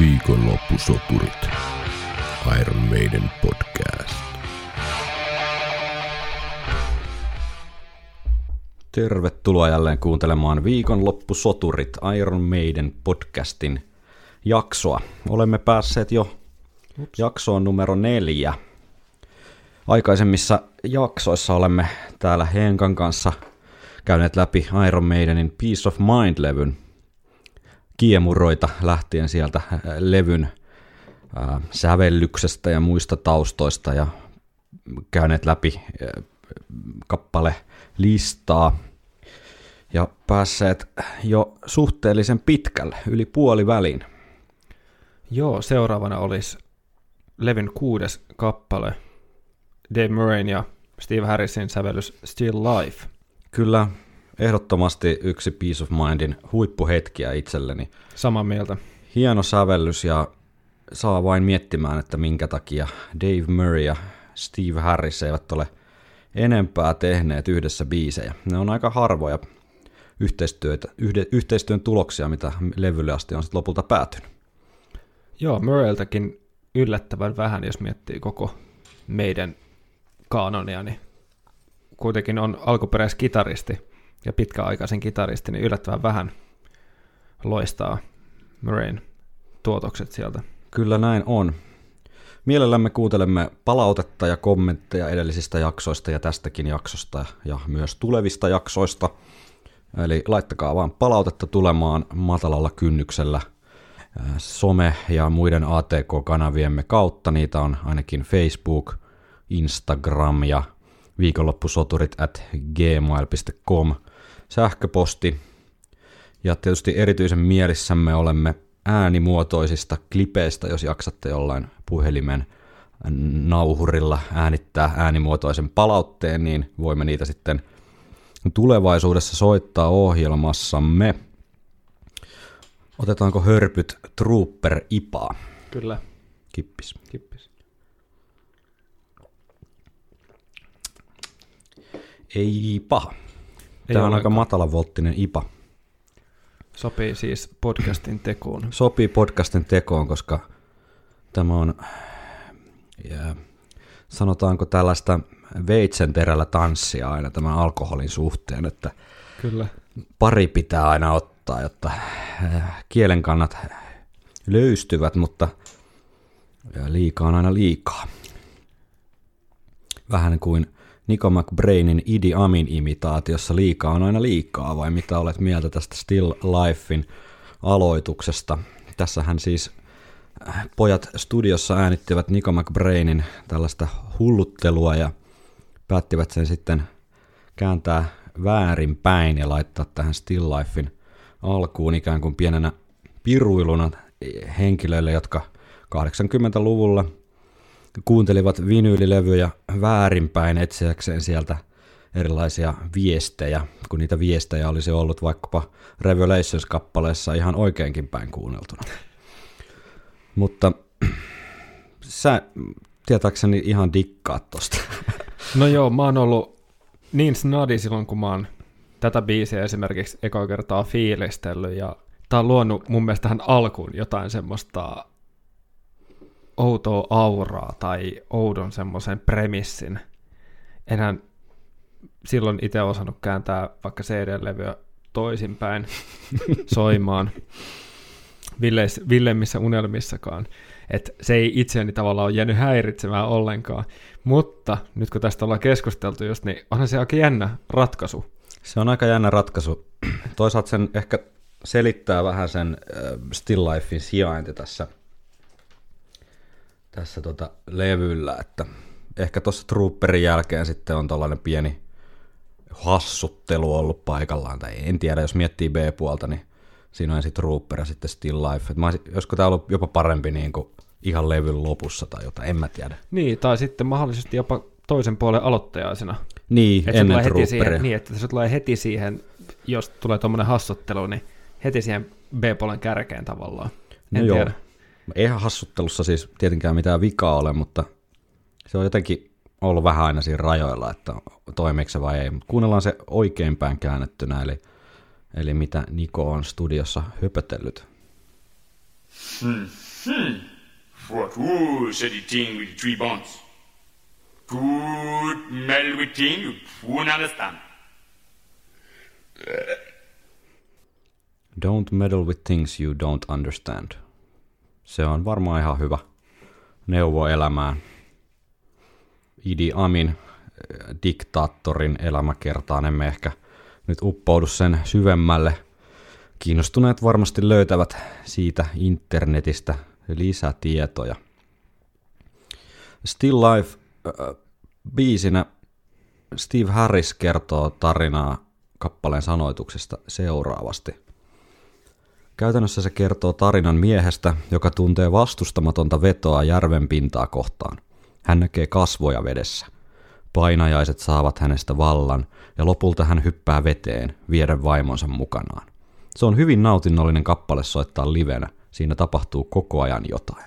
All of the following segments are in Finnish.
Viikonloppusoturit. Iron Maiden podcast. Tervetuloa jälleen kuuntelemaan Viikonloppusoturit Iron Maiden podcastin jaksoa. Olemme päässeet jo jaksoon numero neljä. Aikaisemmissa jaksoissa olemme täällä Henkan kanssa käyneet läpi Iron Maidenin Peace of Mind-levyn kiemuroita lähtien sieltä äh, levyn äh, sävellyksestä ja muista taustoista ja käyneet läpi äh, kappale listaa ja päässeet jo suhteellisen pitkälle, yli puoli väliin. Joo, seuraavana olisi levyn kuudes kappale, Dave Murrayn ja Steve Harrisin sävellys Still Life. Kyllä, ehdottomasti yksi Peace of Mindin huippuhetkiä itselleni. Samaa mieltä. Hieno sävellys ja saa vain miettimään, että minkä takia Dave Murray ja Steve Harris eivät ole enempää tehneet yhdessä biisejä. Ne on aika harvoja yhteistyötä, yhde, yhteistyön tuloksia, mitä levylle asti on sitten lopulta päätynyt. Joo, Murrayltäkin yllättävän vähän, jos miettii koko meidän kaanonia, niin kuitenkin on alkuperäiskitaristi ja pitkäaikaisen kitaristi, niin yllättävän vähän loistaa Murrayn tuotokset sieltä. Kyllä näin on. Mielellämme kuuntelemme palautetta ja kommentteja edellisistä jaksoista ja tästäkin jaksosta ja myös tulevista jaksoista. Eli laittakaa vaan palautetta tulemaan matalalla kynnyksellä some- ja muiden ATK-kanaviemme kautta. Niitä on ainakin Facebook, Instagram ja viikonloppusoturit at gmail.com sähköposti. Ja tietysti erityisen mielissämme olemme äänimuotoisista klipeistä, jos jaksatte jollain puhelimen nauhurilla äänittää äänimuotoisen palautteen, niin voimme niitä sitten tulevaisuudessa soittaa ohjelmassamme. Otetaanko hörpyt Trooper Ipaa? Kyllä. Kippis. Kippis. Ei paha. Ei Tämä on aika matalavolttinen IPA. Sopii siis podcastin tekoon. Sopii podcastin tekoon, koska tämä on, ja, sanotaanko tällaista veitsen terällä tanssia aina tämän alkoholin suhteen, että Kyllä. pari pitää aina ottaa, jotta äh, kielen kannat löystyvät, mutta liikaa on aina liikaa. Vähän kuin Nico McBrainin Idi Amin imitaatiossa liikaa on aina liikaa, vai mitä olet mieltä tästä Still Lifein aloituksesta? Tässähän siis äh, pojat studiossa äänittivät Nico McBrainin tällaista hulluttelua ja päättivät sen sitten kääntää väärinpäin ja laittaa tähän Still Lifein alkuun ikään kuin pienenä piruiluna henkilöille, jotka 80-luvulla kuuntelivat vinyylilevyjä väärinpäin etsiäkseen sieltä erilaisia viestejä, kun niitä viestejä olisi ollut vaikkapa Revelations-kappaleessa ihan oikeinkin päin kuunneltuna. Mutta sä tietääkseni ihan dikkaat tosta. No joo, mä oon ollut niin snadi silloin, kun mä oon tätä biisiä esimerkiksi eka kertaa fiilistellyt, ja tää on luonut mun mielestä tähän alkuun jotain semmoista outoa auraa tai oudon semmoisen premissin. Enhän silloin itse osannut kääntää vaikka CD-levyä toisinpäin soimaan Villeis, villemmissä unelmissakaan. Et se ei itseäni tavallaan ole jäänyt häiritsemään ollenkaan. Mutta nyt kun tästä ollaan keskusteltu just, niin onhan se aika jännä ratkaisu. Se on aika jännä ratkaisu. Toisaalta sen ehkä selittää vähän sen äh, Still Lifein sijainti tässä, tässä tota levyllä, että ehkä tuossa Trooperin jälkeen sitten on tällainen pieni hassuttelu ollut paikallaan, tai en tiedä, jos miettii B-puolta, niin siinä on sitten Trooper ja sitten Still Life. Et mä olisin, josko tämä ollut jopa parempi niin kuin ihan levyn lopussa tai jotain, en mä tiedä. Niin, tai sitten mahdollisesti jopa toisen puolen aloittajaisena. Niin, se ennen tulee heti siihen, niin, että se tulee heti siihen, jos tulee tuommoinen hassuttelu, niin heti siihen B-puolen kärkeen tavallaan. En No joo. Eihän hassuttelussa siis tietenkään mitään vikaa ole, mutta se on jotenkin ollut vähän aina siinä rajoilla, että toimiiko se vai ei. Mutta kuunnellaan se oikeinpäin käännettynä, eli, eli mitä Niko on studiossa höpötellyt. Hmm. What the thing with the three bonds? Good metal with thing you won't understand. Don't meddle with things you don't understand. Se on varmaan ihan hyvä neuvo elämään. Idi Amin, äh, diktaattorin elämäkertaan emme ehkä nyt uppoudu sen syvemmälle. Kiinnostuneet varmasti löytävät siitä internetistä lisätietoja. Still Life äh, biisinä Steve Harris kertoo tarinaa kappaleen sanoituksesta seuraavasti. Käytännössä se kertoo tarinan miehestä, joka tuntee vastustamatonta vetoa järven pintaa kohtaan. Hän näkee kasvoja vedessä. Painajaiset saavat hänestä vallan ja lopulta hän hyppää veteen, viedä vaimonsa mukanaan. Se on hyvin nautinnollinen kappale soittaa livenä. Siinä tapahtuu koko ajan jotain.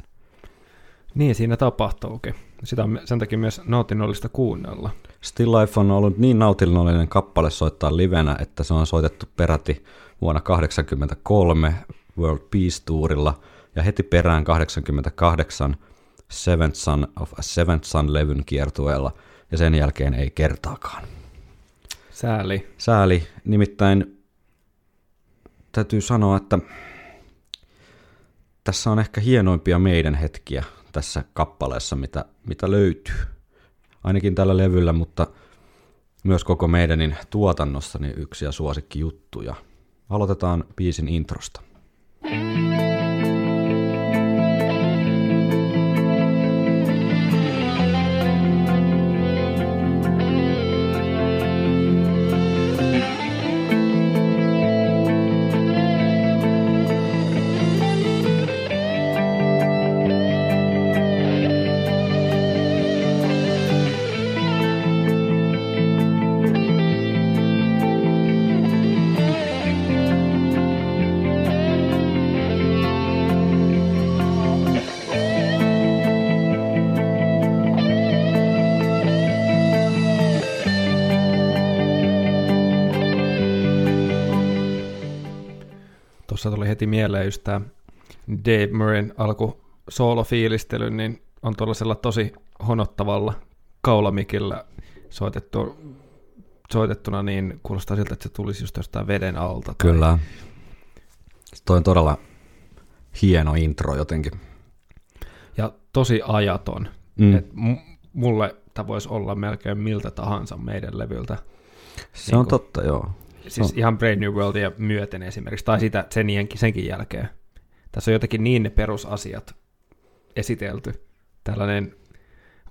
Niin, siinä tapahtuukin. Sitä on sen takia myös nautinnollista kuunnella. Still Life on ollut niin nautinnollinen kappale soittaa livenä, että se on soitettu peräti vuonna 1983 World Peace Tourilla ja heti perään 88 Seventh Son of a Seventh Son-levyn kiertueella ja sen jälkeen ei kertaakaan. Sääli. Sääli, nimittäin täytyy sanoa, että tässä on ehkä hienoimpia meidän hetkiä tässä kappaleessa, mitä, mitä löytyy. Ainakin tällä levyllä, mutta myös koko meidänin tuotannossa niin yksi ja suosikkijuttuja. Aloitetaan biisin introsta. Tuossa mieleen just tämä Dave Murrayn alku soolofiilistely, niin on tuollaisella tosi honottavalla kaulamikillä soitettu, soitettuna, niin kuulostaa siltä, että se tulisi just jostain veden alta. tai- Kyllä. Toi on todella hieno intro jotenkin. Ja tosi ajaton. Mm. Et m- mulle tämä voisi olla melkein miltä tahansa meidän levyltä. Se on Niinku- totta, joo. Siis No. ihan Brave New Worldia myöten esimerkiksi, tai sitä sen senkin jälkeen. Tässä on jotenkin niin ne perusasiat esitelty. Tällainen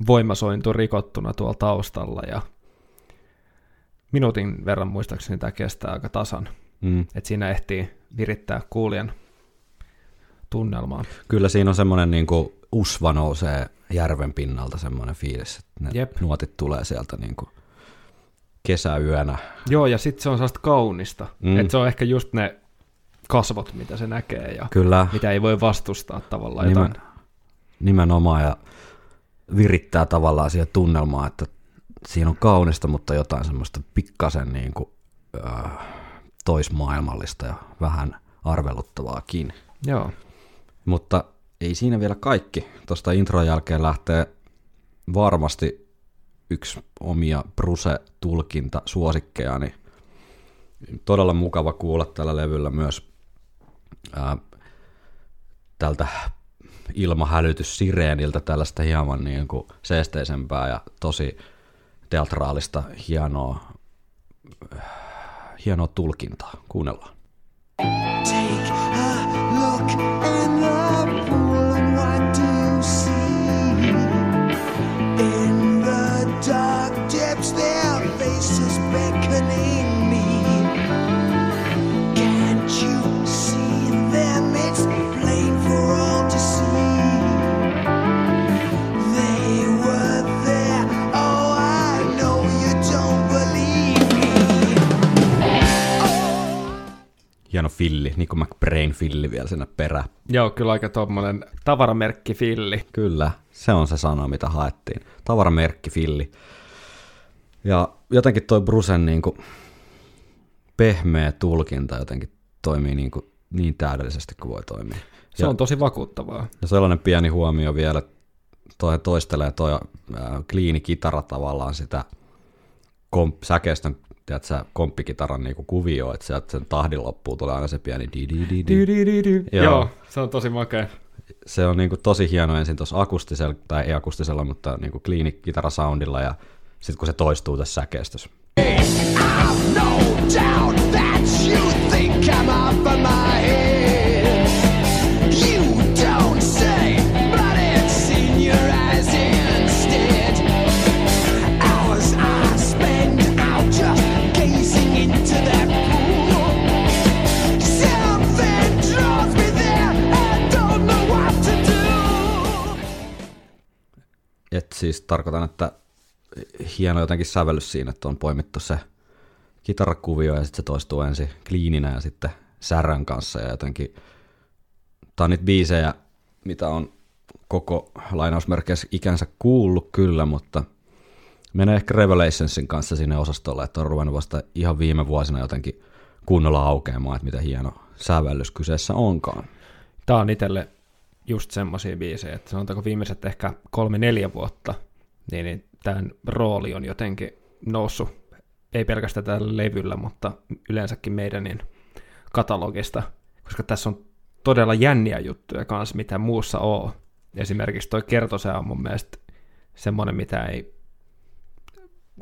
voimasointu rikottuna tuolla taustalla ja minuutin verran muistaakseni tämä kestää aika tasan. Mm. Että siinä ehtii virittää kuulijan tunnelmaa. Kyllä siinä on semmoinen niin kuin usva nousee järven pinnalta semmoinen fiilis, että ne Jep. nuotit tulee sieltä niin kuin kesäyönä. Joo, ja sitten se on sellaista kaunista. Mm. Että se on ehkä just ne kasvot, mitä se näkee ja Kyllä, mitä ei voi vastustaa tavallaan Nimen- jotain. nimenomaan ja virittää tavallaan siihen tunnelmaa, että siinä on kaunista, mutta jotain semmoista pikkasen niin kuin, äh, toismaailmallista ja vähän arveluttavaakin. Joo. Mutta ei siinä vielä kaikki. Tuosta intron jälkeen lähtee varmasti yksi omia Bruse-tulkinta suosikkejani. Todella mukava kuulla tällä levyllä myös ää, tältä ilmahälytyssireeniltä tällaista hieman niin kuin seesteisempää ja tosi teatraalista hienoa, hienoa tulkintaa. Kuunnellaan. Take a look Filli, Nico McBrain filli vielä sinne perään. Joo, kyllä aika tuommoinen tavaramerkki filli. Kyllä, se on se sana, mitä haettiin. Tavaramerkki Filli. Ja jotenkin toi Brusen niin kuin pehmeä tulkinta jotenkin toimii niin kuin niin täydellisesti kuin voi toimia. Se Ja- on tosi vakuuttavaa. Ja sellainen pieni huomio vielä, toi toistelee toi kliini kitara tavallaan sitä komp, säkeistön, tiedät sä, komppikitaran niinku kuvio, että sieltä sen tahdin loppuun tulee aina se pieni di di di di. Joo. Joo. Joo, se on tosi makea. Se on niinku tosi hieno ensin tuossa akustisella, tai ei akustisella, mutta niinku kliini kitarasoundilla ja sitten kun se toistuu tässä säkeistössä. No doubt that you think I'm off of my Et siis tarkoitan, että hieno jotenkin sävellys siinä, että on poimittu se kitarakuvio ja sitten se toistuu ensin kliininä ja sitten särän kanssa ja jotenkin, tää on niitä biisejä, mitä on koko lainausmerkeissä ikänsä kuullut kyllä, mutta menee ehkä Revelationsin kanssa sinne osastolle, että on ruvennut vasta ihan viime vuosina jotenkin kunnolla aukeamaan, että mitä hieno sävellys kyseessä onkaan. Tää on itselle just semmoisia biisejä, että sanotaanko viimeiset ehkä kolme-neljä vuotta, niin, niin tämän rooli on jotenkin noussut, ei pelkästään tällä levyllä, mutta yleensäkin meidän niin katalogista, koska tässä on todella jänniä juttuja kanssa, mitä muussa on. Esimerkiksi toi kertosää on mun mielestä semmoinen, mitä ei,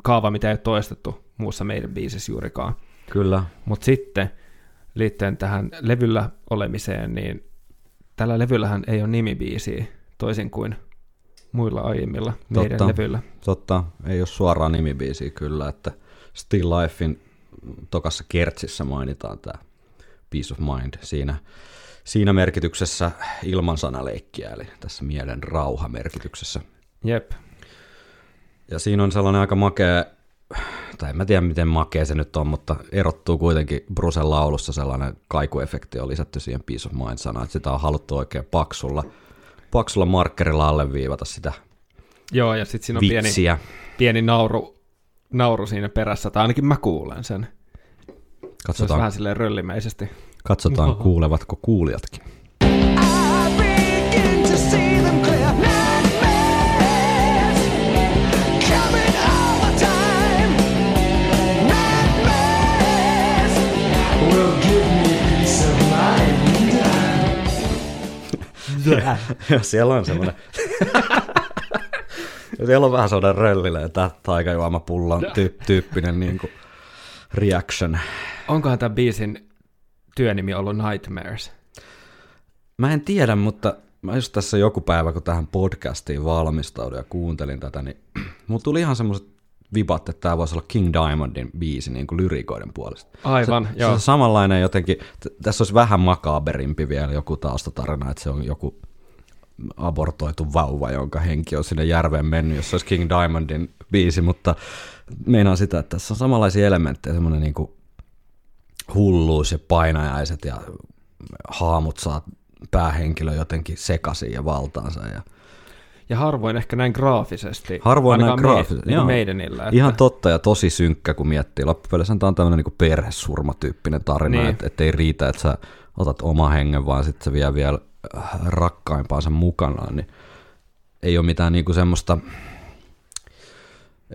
kaava, mitä ei ole toistettu muussa meidän biisissä juurikaan. Kyllä, Mutta sitten liittyen tähän levyllä olemiseen, niin tällä levyllähän ei ole nimibiisiä, toisin kuin muilla aiemmilla meidän Totta. levyillä. Totta, ei ole suoraan nimibiisiä kyllä, että Still Lifein tokassa kertsissä mainitaan tämä Peace of Mind siinä, siinä merkityksessä ilman sanaleikkiä, eli tässä mielen rauha merkityksessä. Jep, Ja siinä on sellainen aika makea, tai en mä tiedä miten makea se nyt on, mutta erottuu kuitenkin Brusen laulussa sellainen kaikuefekti on lisätty siihen Peace of Mind-sanaan, että sitä on haluttu oikein paksulla, paksulla markkerilla alleviivata sitä joo, ja sitten siinä on pieni, vitsiä. pieni nauru, nauru siinä perässä, tai ainakin mä kuulen sen. Se Katsotaan, vähän silleen röllimäisesti. katsotaan kuulevatko kuulijatkin. Joo, siellä on semmoinen... siellä on vähän semmoinen röllille, että taikajuomapullon tyy- tyyppinen niin kuin reaction. Onkohan tämän biisin työnimi ollut Nightmares? Mä en tiedä, mutta mä just tässä joku päivä, kun tähän podcastiin valmistauduin ja kuuntelin tätä, niin mulla tuli ihan semmoiset vibat, että tämä voisi olla King Diamondin biisi niin kuin lyrikoiden puolesta. Aivan, se, joo. Se on samanlainen jotenkin, t- tässä olisi vähän makaberimpi vielä joku taustatarina, että se on joku abortoitu vauva, jonka henki on sinne järveen mennyt, jos se olisi King Diamondin biisi, mutta meinaan sitä, että tässä on samanlaisia elementtejä, semmoinen niin kuin hulluus ja painajaiset ja haamut saa päähenkilö jotenkin sekaisin ja valtaansa. Ja Ja harvoin ehkä näin graafisesti. harvoin näin graafisesti. Me, niin meidänillä. Että, Ihan totta ja tosi synkkä, kun miettii. Loppupeleissä tämä on tämmöinen niin perhesurmatyyppinen tarina, Niin. niin. että et ei riitä, että sä otat oma hengen, vaan sitten se vie vielä äh, rakkaimpaansa mukanaan, niin ei ole mitään niinku semmoista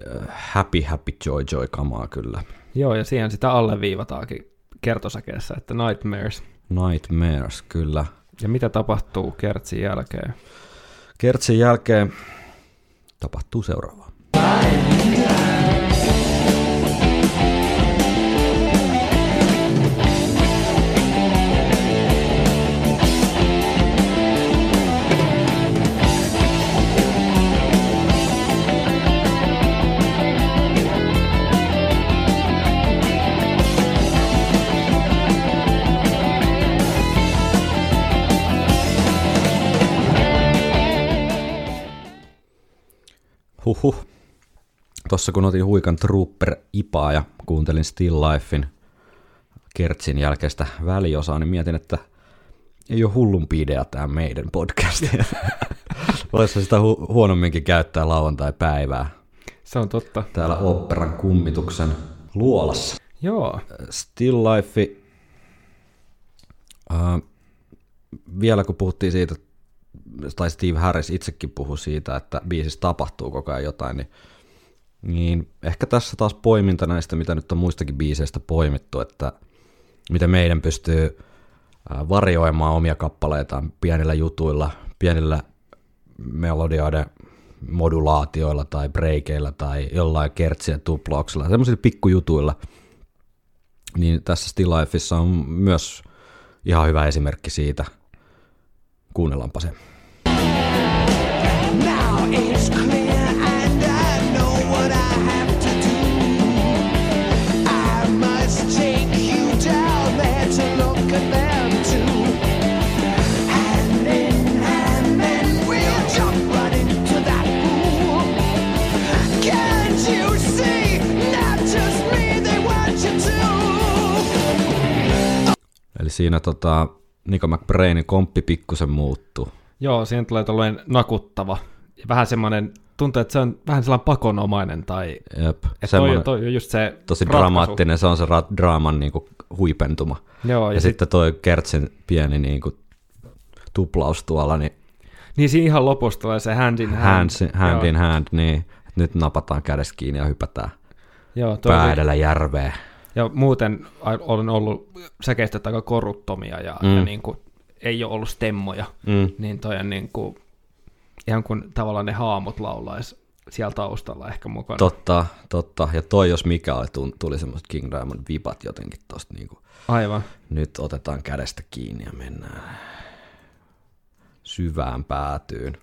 äh, happy, happy, joy, joy kamaa kyllä. Joo, ja siihen sitä alleviivataankin kertosäkeessä, että Nightmares. Nightmares, kyllä. Ja mitä tapahtuu kertsin jälkeen? Kertsin jälkeen tapahtuu seuraavaa. Huhhuh. Tuossa kun otin huikan Trooper Ipaa ja kuuntelin Still Lifein Kertsin jälkeistä väliosaa, niin mietin, että ei ole hullumpi idea tämä meidän podcast. Voisi sitä hu- huonomminkin käyttää lauantai-päivää Se on totta. täällä operan kummituksen luolassa. Joo, Still Life, uh, vielä kun puhuttiin siitä, tai Steve Harris itsekin puhui siitä, että biisissä tapahtuu koko ajan jotain, niin, niin ehkä tässä taas poiminta näistä, mitä nyt on muistakin biiseistä poimittu, että miten meidän pystyy varjoimaan omia kappaleitaan pienillä jutuilla, pienillä melodioiden modulaatioilla tai breikeillä tai jollain kertsien tuplauksella, semmoisilla pikkujutuilla, niin tässä Still Lifeissa on myös ihan hyvä esimerkki siitä. Kuunnellaanpa se. Eli siinä tota, Nico McBrainin komppi pikkusen muuttuu. Joo, siihen tulee tuollainen nakuttava. Vähän semmoinen, tuntuu, että se on vähän sellainen pakonomainen tai... Jep, toi, toi on just se tosi ratkaisu. dramaattinen, se on se ra- draaman niinku huipentuma. Joo, Ja, ja, sit, sitten toi Kertsin pieni niinku tuplaus tuolla, niin niin siinä ihan lopussa tulee se hand in hand. hand, hand Joo. in hand, niin nyt napataan kädestä kiinni ja hypätään Joo, toi pää edellä järveen. Ja muuten olen ollut säkeistöt aika korruttomia ja, mm. ja niin kuin, ei ole ollut stemmoja, Mm. niin toi on niin kuin, ihan kuin tavallaan ne haamut laulaisi siellä taustalla ehkä mukana. Totta, totta. Ja toi jos mikä oli, tuli semmoiset King Diamond vipat jotenkin tosta niinku, Aivan. nyt otetaan kädestä kiinni ja mennään syvään päätyyn.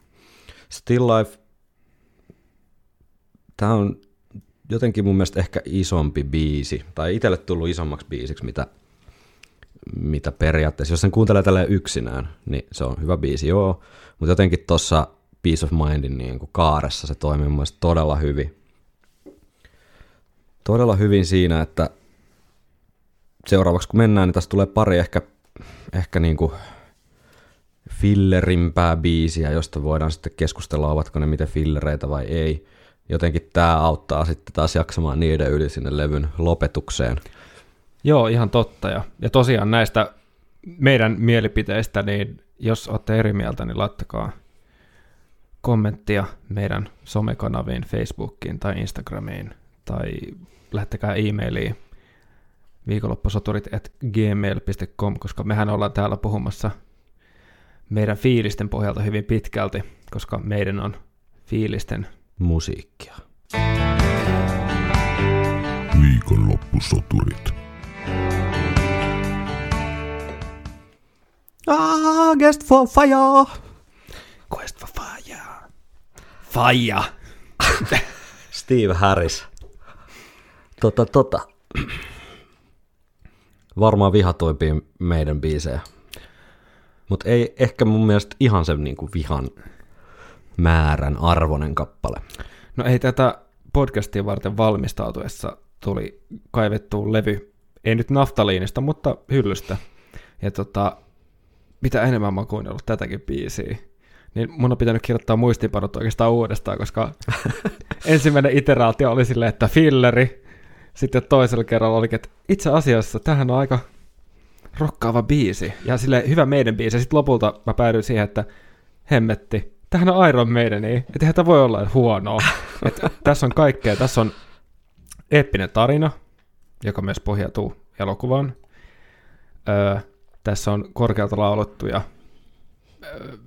Still Life, tämä on jotenkin mun mielestä ehkä isompi biisi, tai itselle tullut isommaksi biisiksi, mitä, mitä periaatteessa. Jos sen kuuntelee tälleen yksinään, niin se on hyvä biisi, joo. Mutta jotenkin tuossa Peace of Mindin niin kuin kaaressa se toimii mun todella hyvin. Todella hyvin siinä, että seuraavaksi kun mennään, niin tässä tulee pari ehkä, ehkä niin kuin fillerimpää biisiä, josta voidaan sitten keskustella, ovatko ne miten fillereitä vai ei. Jotenkin tämä auttaa sitten taas jaksamaan niiden yli sinne levyn lopetukseen. Joo, ihan totta. Ja, ja tosiaan näistä meidän mielipiteistä, niin jos olette eri mieltä, niin laittakaa kommenttia meidän somekanaviin, Facebookiin tai Instagramiin, tai lähettäkää e-mailiin viikonloppusoturit at gmail.com, koska mehän ollaan täällä puhumassa meidän fiilisten pohjalta hyvin pitkälti, koska meidän on fiilisten Musiikkia. Viikonloppusoturit. Ah, guest for fire! Quest for Fire. Fire! Steve Harris. Tota, tota. Varmaan vihatoimpia meidän biisejä. Mutta ei ehkä mun mielestä ihan sen niinku vihan määrän arvoinen kappale. No ei tätä podcastia varten valmistautuessa tuli kaivettu levy, ei nyt naftaliinista, mutta hyllystä. Ja tota, mitä enemmän mä oon kuunnellut tätäkin biisiä, niin mun on pitänyt kirjoittaa muistiinpanot oikeastaan uudestaan, koska ensimmäinen iteraatio oli silleen, että filleri, sitten toisella kerralla oli, että itse asiassa tähän on aika rokkaava biisi, ja sille hyvä meidän biisi, ja sitten lopulta mä päädyin siihen, että hemmetti, tähän on Iron Maiden, että eihän tämä voi olla huonoa. Et tässä on kaikkea, tässä on eeppinen tarina, joka myös pohjautuu elokuvaan. Öö, tässä on korkealta laulettuja öö,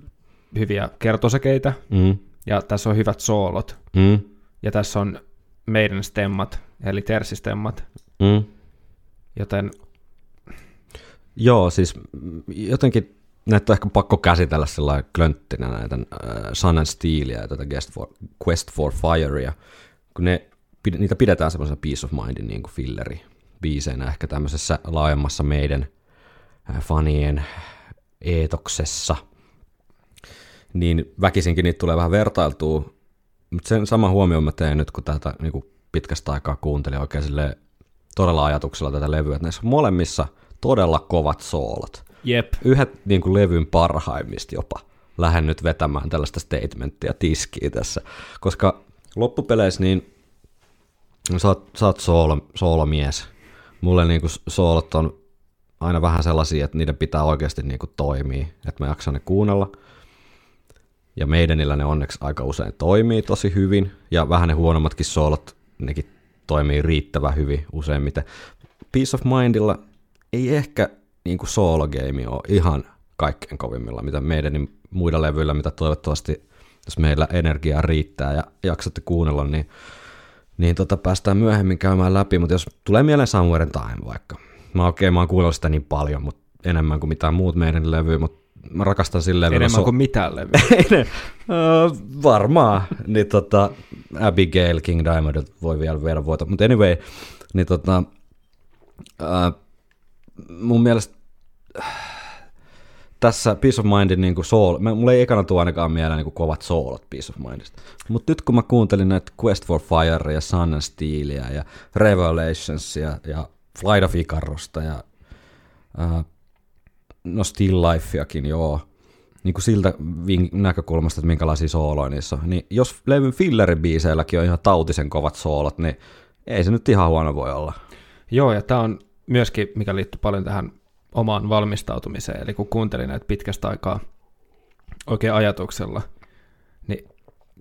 hyviä kertosäkeitä, Mm. ja tässä on hyvät soolot, Mm. ja tässä on meidän stemmat, eli tersistemmat, Mm. joten Joo, siis jotenkin näitä on ehkä pakko käsitellä sillä klönttinä näitä äh, Sun and Steelia ja tätä Quest for, Quest for Firea, kun ne, niitä pidetään semmoisena Peace of Mindin niin kuin filleri biiseinä ehkä tämmöisessä laajemmassa meidän äh, fanien eetoksessa, niin väkisinkin niitä tulee vähän vertailtua, mutta sen sama huomioon mä teen nyt, kun tätä niin kuin pitkästä aikaa kuuntelin oikein silleen todella ajatuksella tätä levyä, että näissä on molemmissa todella kovat soolot. jep, Yhdet niin kuin levyn parhaimmista jopa. Lähden nyt vetämään tällaista statementtia tiskiä tässä, koska loppupeleissä niin sä oot, sä oot soolo, soolomies. Mulle niin kuin soolot on aina vähän sellaisia, että niiden pitää oikeasti niin kuin toimia, että mä jaksan ne kuunnella. Ja meidänillä ne onneksi aika usein toimii tosi hyvin, ja vähän ne huonommatkin soolot, nekin toimii riittävän hyvin useimmiten. Peace of Mindilla ei ehkä niin kuin soologame ole ihan kaikkein kovimmilla, mitä meidän niin muilla levyillä, mitä toivottavasti, jos meillä energiaa riittää ja jaksatte kuunnella, niin, niin tota, päästään myöhemmin käymään läpi, mutta jos tulee mieleen Somewhere in Time vaikka, mä okei, okay, mä oon sitä niin paljon, mutta enemmän kuin mitään muut meidän levyä, mutta mä rakastan levyllä. Enemmän so- kuin mitään levyä. varmaan. Niin tota, Abigail King Diamond voi vielä vielä voita. Mutta anyway, niin tota, uh, mun mielestä tässä Peace of Mindin niin soul, mulla ei ekana tuo ainakaan mieleen niin kovat soolot Peace of Mindista. Mutta nyt kun mä kuuntelin näitä Quest for Fire ja Sun and Steelia ja Revelationsia ja Flight of Icarusta ja uh, no Still Lifeakin, joo, niin kuin siltä vin- näkökulmasta, että minkälaisia sooloja niissä on, niin jos levyn filleribiiseilläkin on ihan tautisen kovat soolot, niin ei se nyt ihan huono voi olla. Joo, ja tämä on myöskin, mikä liittyy paljon tähän omaan valmistautumiseen, eli kun kuuntelin näitä pitkästä aikaa oikein ajatuksella, niin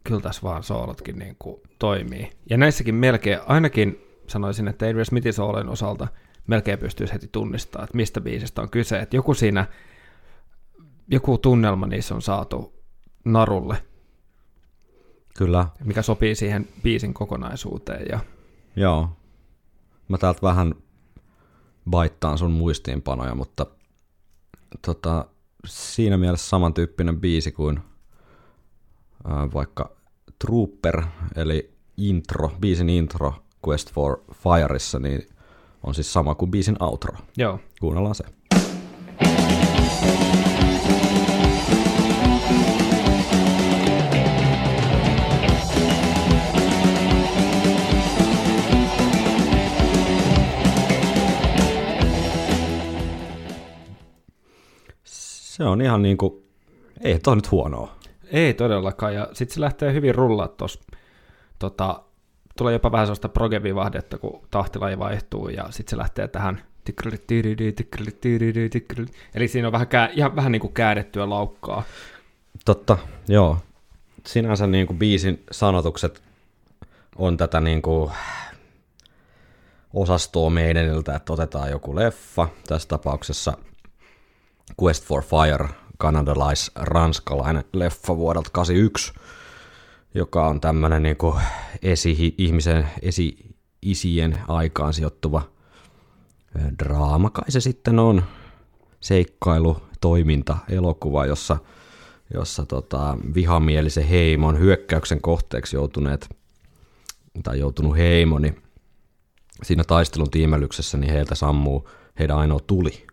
kyllä tässä vaan soolotkin niin kuin toimii. Ja näissäkin melkein, ainakin sanoisin, että Adrian Smithin soolojen osalta melkein pystyisi heti tunnistamaan, että mistä biisistä on kyse. Että joku siinä, joku tunnelma niissä on saatu narulle, Kyllä, mikä sopii siihen biisin kokonaisuuteen. Ja joo. Mä täältä vähän baittaan sun muistiinpanoja, mutta tota, siinä mielessä samantyyppinen biisi kuin ää, vaikka Trooper, eli intro, biisin intro Quest for Fireissa, niin on siis sama kuin biisin outro. joo, Kuunnellaan se. Se on ihan niinku, ei toi nyt huonoa. Ei todellakaan, ja sitten se lähtee hyvin rullaa tuossa. Tota, tulee jopa vähän sellaista progevivahdetta, kun tahtilaji vaihtuu, ja sitten se lähtee tähän. Eli siinä on vähän, kää, ihan vähän niin kuin käädettyä laukkaa. Totta, joo. Sinänsä niin kuin biisin sanotukset on tätä niin kuin osastoa meidäniltä, että otetaan joku leffa, tässä tapauksessa Quest for Fire, kanadalais-ranskalainen leffa vuodelta 81, joka on tämmöinen niin kuin esi- ihmisen, esi-isien aikaan sijoittuva draama, kai se sitten on, seikkailu, toiminta, elokuva, jossa, jossa tota, vihamielisen heimon hyökkäyksen kohteeksi joutuneet tai joutunut heimo, niin siinä taistelun tiimellyksessä niin heiltä sammuu heidän ainoa tuli,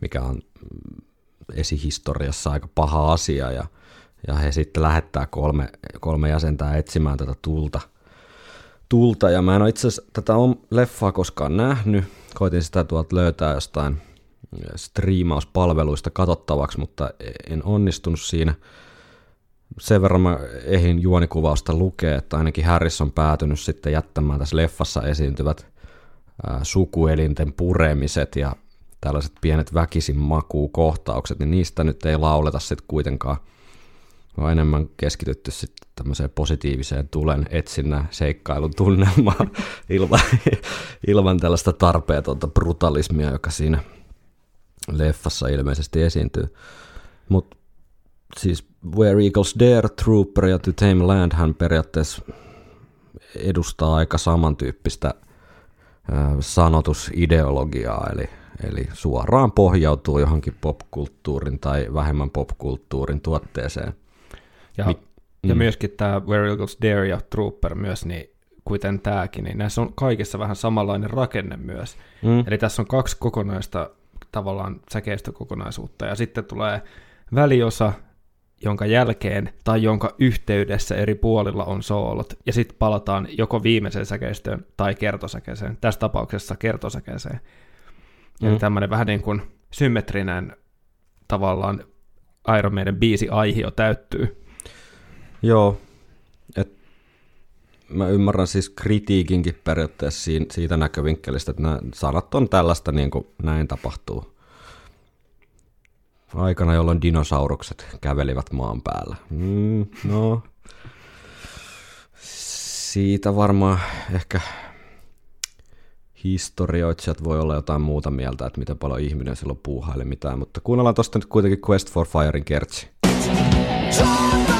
mikä on mm, esihistoriassa aika paha asia ja, ja he sitten lähettää kolme, kolme jäsentää etsimään tätä tulta. tulta ja mä en ole itse asiassa tätä on leffaa koskaan nähnyt, koitin sitä tuolta löytää jostain striimauspalveluista katsottavaksi, mutta en onnistunut siinä. Sen verran mä ehin juonikuvausta lukee, että ainakin Harris on päätynyt sitten jättämään tässä leffassa esiintyvät ää, sukuelinten puremiset ja tällaiset pienet väkisin makuukohtaukset, niin niistä nyt ei lauleta sitten kuitenkaan, vaan enemmän keskitytty sitten tämmöiseen positiiviseen tulen etsinnän seikkailun tunnelmaan ilman, ilman tällaista tarpeetonta brutalismia, joka siinä leffassa ilmeisesti esiintyy. Mutta siis Where Eagles Dare, Trooper ja To Tame Land hän periaatteessa edustaa aika samantyyppistä sanotusideologiaa, eli, eli suoraan pohjautuu johonkin popkulttuurin tai vähemmän popkulttuurin tuotteeseen. Ja, Mi- ja mm. myöskin tämä Where Eagles Dare ja Trooper myös, niin kuten tämäkin, niin näissä on kaikissa vähän samanlainen rakenne myös. Mm. Eli tässä on kaksi kokonaista tavallaan säkeistökokonaisuutta, ja sitten tulee väliosa, jonka jälkeen tai jonka yhteydessä eri puolilla on soolot, ja sitten palataan joko viimeiseen säkeistöön tai kertosäkeeseen, tässä tapauksessa kertosäkeeseen. Mm. Eli tämmöinen vähän niin kuin symmetrinen tavallaan Iron Maiden biisi aihio täyttyy. Joo, et mä ymmärrän siis kritiikinkin periaatteessa siitä näkövinkkelistä, että nämä sanat on tällaista, niin kuin näin tapahtuu. Aikana, jolloin dinosaurukset kävelivät maan päällä. Mm, no, siitä varmaan ehkä historioitsijat voi olla jotain muuta mieltä, että miten paljon ihminen silloin puuhaili mitään, mutta kuunnellaan tosta nyt kuitenkin Quest for Firein kertsi. On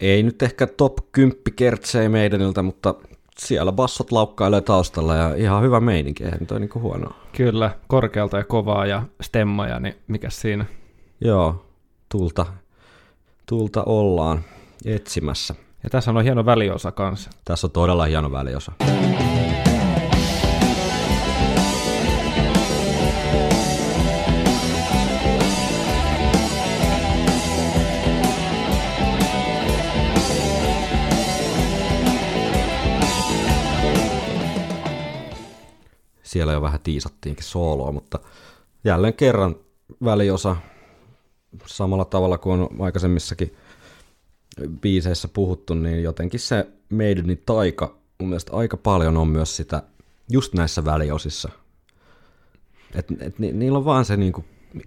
Ei nyt ehkä top 10 kertsei meidäniltä, mutta siellä bassot laukkailee taustalla ja ihan hyvä meininki, eihän toi niinku huonoa. Kyllä, korkealta ja kovaa ja stemmaja, niin mikä siinä? Joo, tulta, tulta ollaan etsimässä. Ja tässä on hieno väliosa kanssa. Tässä on todella hieno väliosa. Siellä jo vähän tiisattiinkin sooloa, mutta jälleen kerran väliosa samalla tavalla kuin on aikaisemmissakin biiseissä puhuttu, niin jotenkin se Maidenin taika, mun mielestä aika paljon on myös sitä, just näissä väliosissa. Et, et, ni, niillä on vaan se niinku,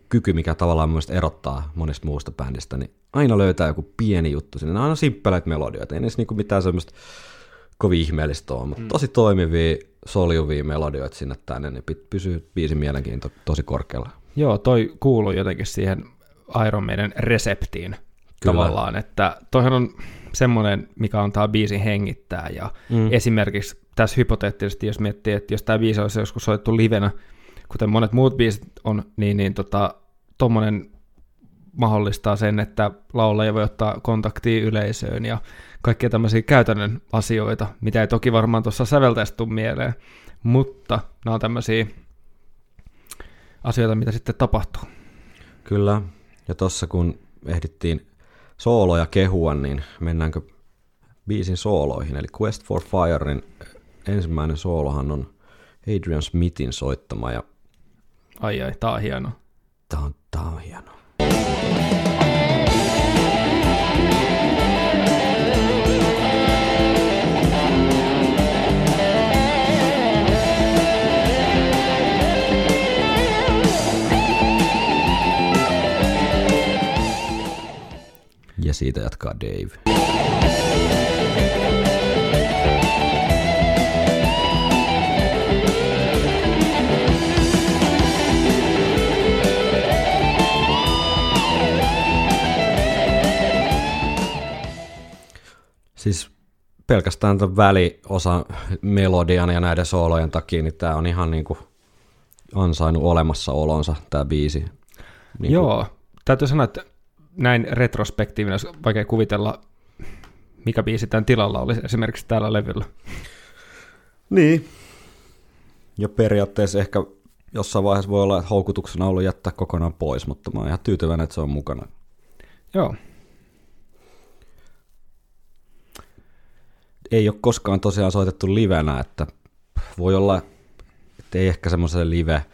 kyky, mikä tavallaan mun erottaa monesta muusta bändistä, niin aina löytää joku pieni juttu sinne. Ne on aina simppeleitä melodioita, ei niissä niinku mitään semmoista kovin ihmeellistä ole, mutta mm. tosi toimivia, soljuvia melodioita sinne tänne, niin py- pysyy biisin mielenkiinto tosi korkealla. Joo, toi kuuluu jotenkin siihen Iron Maiden reseptiin Kyllä. tavallaan, että toihan on semmoinen, mikä antaa biisin hengittää, ja mm. esimerkiksi tässä hypoteettisesti, jos miettii, että jos tämä biisi olisi joskus soittu livenä, kuten monet muut biisit on, niin, niin tota, tommonen mahdollistaa sen, että laulaja voi ottaa kontaktia yleisöön ja kaikkia tämmöisiä käytännön asioita, mitä ei toki varmaan tuossa säveltäisi tuu mieleen, mutta nämä on tämmöisiä asioita, mitä sitten tapahtuu. Kyllä, ja tossa kun ehdittiin sooloja kehua, niin mennäänkö biisin sooloihin, eli Quest for Firein ensimmäinen soolohan on Adrian Smithin soittama, ja Ai ai, tää on hieno. tää on, tää on hieno. Ja siitä jatkaa Dave. Siis pelkästään tämän väliosa melodian ja näiden soolojen takia, niin tämä on ihan niinku ansainnut olemassaolonsa, tämä biisi. Niin Joo, täytyy sanoa, että näin retrospektiivinen, olisi vaikea kuvitella, mikä biisi tämän tilalla olisi esimerkiksi tällä levyllä. Niin. Ja periaatteessa ehkä jossain vaiheessa voi olla, että houkutuksena ollut jättää kokonaan pois, mutta mä oon ihan tyytyväinen, että se on mukana. Joo, Ei ole koskaan tosiaan soitettu livenä, että voi olla, että ei ehkä semmoiselle live.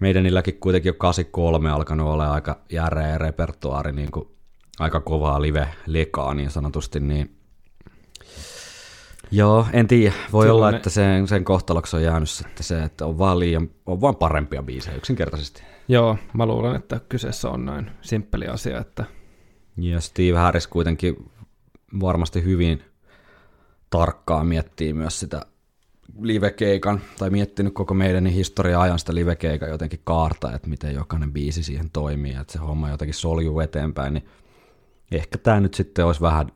Meidänilläkin kuitenkin jo 83 alkanut olla aika järeä repertuaari, niin kuin aika kovaa live-lekaa niin sanotusti, niin Joo, en tiedä. Voi Silloin olla, ne- että sen, sen kohtaloksi on jäänyt sitten se, että on vaan liian, on vaan parempia biisejä yksinkertaisesti. joo, mä luulen, että kyseessä on näin simppeli asia, että Ja Steve Harris kuitenkin varmasti hyvin tarkkaan miettii myös sitä livekeikan, tai miettinyt koko meidän historian ajan sitä livekeikan jotenkin kaarta, että miten jokainen biisi siihen toimii, että se homma jotenkin soljuu eteenpäin, niin ehkä tämä nyt sitten olisi vähän,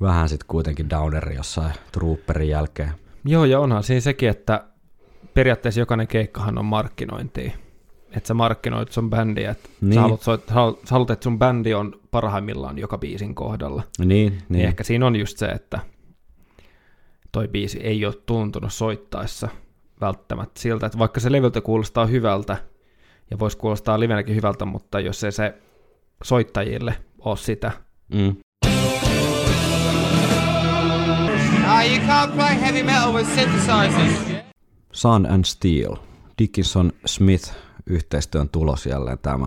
vähän sitten kuitenkin downeri jossain trooperin jälkeen. Joo, ja onhan siinä sekin, että periaatteessa jokainen keikkahan on markkinointia. Että sä markkinoit sun bändiä, että niin. Sä, haluat sä haluat, että sun bändi on parhaimmillaan joka biisin kohdalla. Niin, Niin. niin. Ehkä siinä on just se, että toi biisi ei ole tuntunut soittaessa välttämättä siltä, että vaikka se levyltä kuulostaa hyvältä ja voisi kuulostaa livenäkin hyvältä, mutta jos ei se soittajille ole sitä, Mm. synthesizers. Sun and Steel, Dickinson Smith yhteistyön tulos jälleen tämä.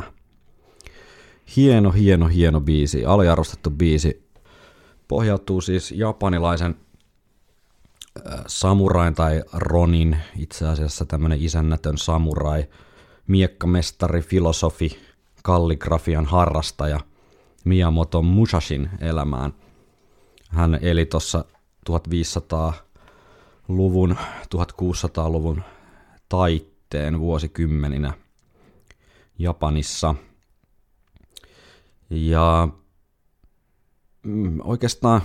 Hieno, hieno, hieno biisi, aliarvostettu biisi. Pohjautuu siis japanilaisen samurain tai ronin, itse asiassa tämmönen isännätön samurai, miekkamestari, filosofi, kalligrafian harrastaja Miyamoto Musashin elämään. Hän eli tuossa 1500-luvun, 1600-luvun taitteen vuosikymmeninä Japanissa. Ja mm, oikeastaan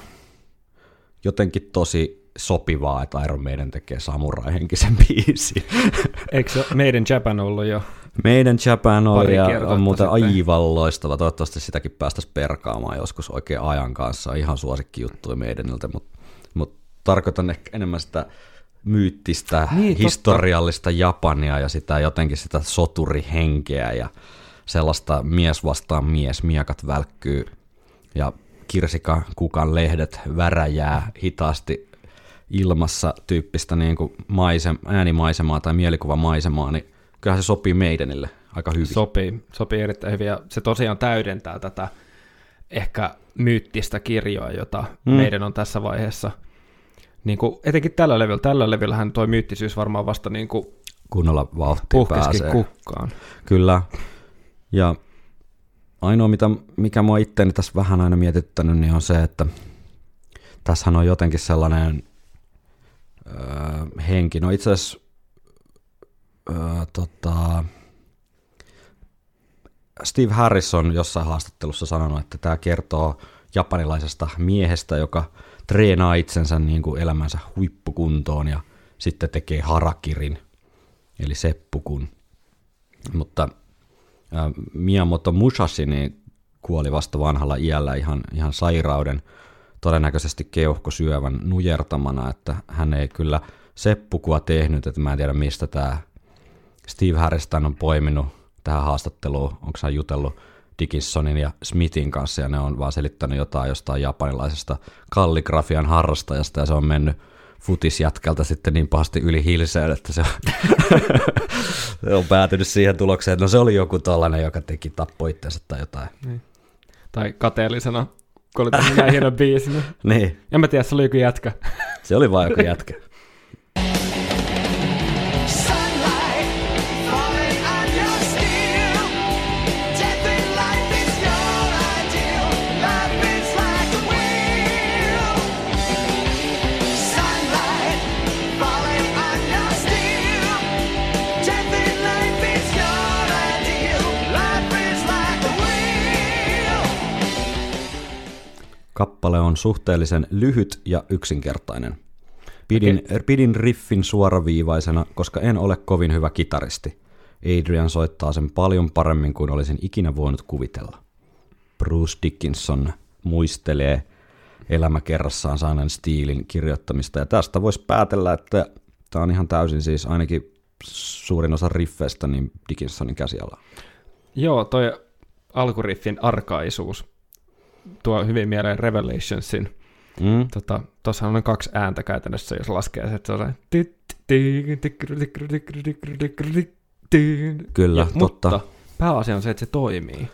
jotenkin tosi sopivaa, että Iron Maiden tekee samurai-henkisen biisin. Eikö se meidän Japan ollut jo? Meidän Japan oli ja on muuten sitten. aivan loistava. Toivottavasti sitäkin päästäisiin perkaamaan joskus oikein ajan kanssa. Ihan suosikki juttuja meidäniltä, mutta mut tarkoitan ehkä enemmän sitä myyttistä, Niin, niin, totta. historiallista Japania ja sitä jotenkin sitä soturihenkeä ja sellaista mies vastaan mies, miekat välkkyy ja kirsikan kukan lehdet väräjää hitaasti ilmassa tyyppistä niin kuin maisem, äänimaisemaa tai mielikuvamaisemaa, niin kyllähän se sopii meidänille aika hyvin. Sopii, sopii erittäin hyvin ja se tosiaan täydentää tätä ehkä myyttistä kirjoa, jota mm. meidän on tässä vaiheessa. Niin kuin, etenkin tällä levyllä. Tällä levyllähän toi myyttisyys varmaan vasta niin kuin kunnolla vauhtiin puhkesikin pääsee. kukkaan. Kyllä. Ja ainoa, mitä, mikä mua itteeni tässä vähän aina mietittänyt, niin on se, että tässähän on jotenkin sellainen öö, henki. No itse asiassa öö, tota, Steve Harrison jossain haastattelussa sanonut, että tämä kertoo japanilaisesta miehestä, joka treenaa itsensä niin kuin elämänsä huippukuntoon ja sitten tekee harakirin, eli seppukun. Mutta ää, Miyamoto Musashi niin kuoli vasta vanhalla iällä ihan, ihan sairauden, todennäköisesti keuhkosyövän nujertamana, että hän ei kyllä seppukua tehnyt, että mä en tiedä mistä tämä Steve Harriston on poiminut tähän haastatteluun, onko hän jutellut Dickinsonin ja Smithin kanssa, ja ne on vaan selittänyt jotain jostain japanilaisesta kalligrafian harrastajasta, ja se on mennyt futisjätkältä sitten niin pahasti yli hilseen, että se on, se on päätynyt siihen tulokseen, että no se oli joku tollainen, joka teki tappo itsensä tai jotain. Tai kateellisena, kun oli näin hieno biisi. niin- Niin, En mä tiedä, se oli joku jätkä. se oli vaan joku jätkä. Kappale on suhteellisen lyhyt ja yksinkertainen. Pidin, pidin riffin suoraviivaisena, koska en ole kovin hyvä kitaristi. Adrian soittaa sen paljon paremmin kuin olisin ikinä voinut kuvitella. Bruce Dickinson muistelee elämäkerrassaan saaneen stiilin kirjoittamista, ja tästä voisi päätellä, että tämä on ihan täysin siis ainakin suurin osa riffeistä niin Dickinsonin käsiala. Joo, toi alkuriffin arkaisuus tuo hyvin mieleen Revelationsin. Mm? Tota, tossahan on kaksi ääntä käytännössä, jos laskee se, että se on. Kyllä, ja, totta. Mutta pääasia on se, että se toimii.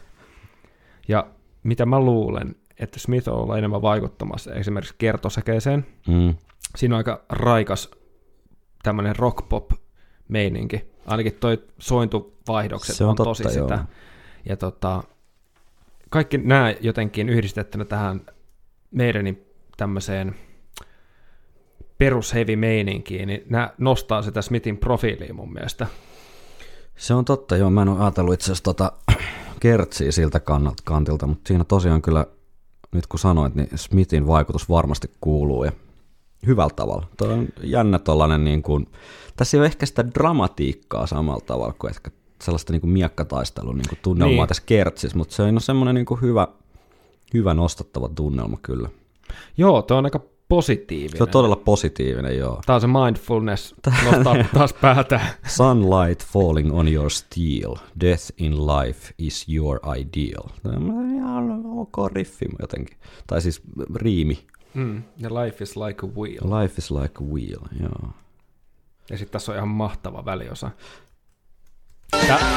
Ja mitä mä luulen, että Smith on ollut enemmän vaikuttamassa esimerkiksi kertosäkeeseen. Mm. Siinä on aika raikas tämmöinen rock-pop-meininki. Ainakin toi sointuvaihdokset Se on on, totta, tosi joo. sitä. Ja tota, kaikki nämä jotenkin yhdistettynä tähän meidänin tämmöiseen perus heavy meininkiin, niin nämä nostaa sitä Smithin profiiliin mun mielestä. Se on totta, joo. Mä en ole ajatellut itse asiassa tota kertsiä siltä kannalta, kantilta, mutta siinä tosiaan kyllä, nyt kun sanoit, niin Smithin vaikutus varmasti kuuluu ja hyvällä tavalla. Tuo on jännä tollanen niin kuin, tässä ei ole ehkä sitä dramatiikkaa samalla tavalla kuin ehkä sellaista niin kuin miekkataistelun niin kuin tunnelmaa Niin. tässä kertsissä, mutta se on semmoinen niin kuin hyvä, hyvä nostattava tunnelma kyllä. Joo, tuo on aika positiivinen. Se on todella positiivinen, joo. Tämä on se mindfulness, nostaa taas päätä. Sunlight falling on your steel, death in life is your ideal. Tämä on ihan ok riffi jotenkin. Tai siis riimi. Mm, ja Life is like a wheel. Life is like a wheel, joo. Ja sitten tässä on ihan mahtava väliosa. Tää,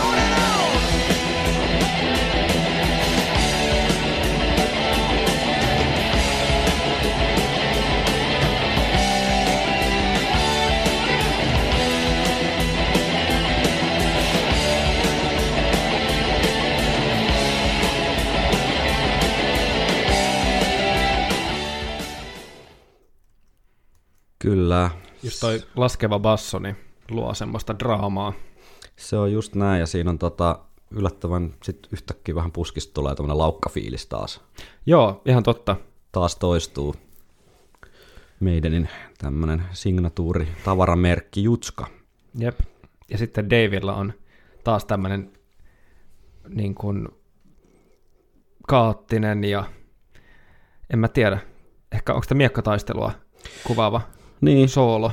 Kyllä, just toi laskeva basso, niin luo semmoista draamaa. Se on just näin, ja siinä on tota, yllättävän sit yhtäkkiä vähän puskista tulee tämmöinen laukkafiilis taas. Joo, ihan totta. Taas toistuu meidänin tämmöinen signatuuri, tavaramerkki Jutska. Jep. Ja sitten Davilla on taas tämmöinen niin kuin kaattinen ja en mä tiedä, ehkä onko tämä miekkataistelua kuvaava Niin, soolo.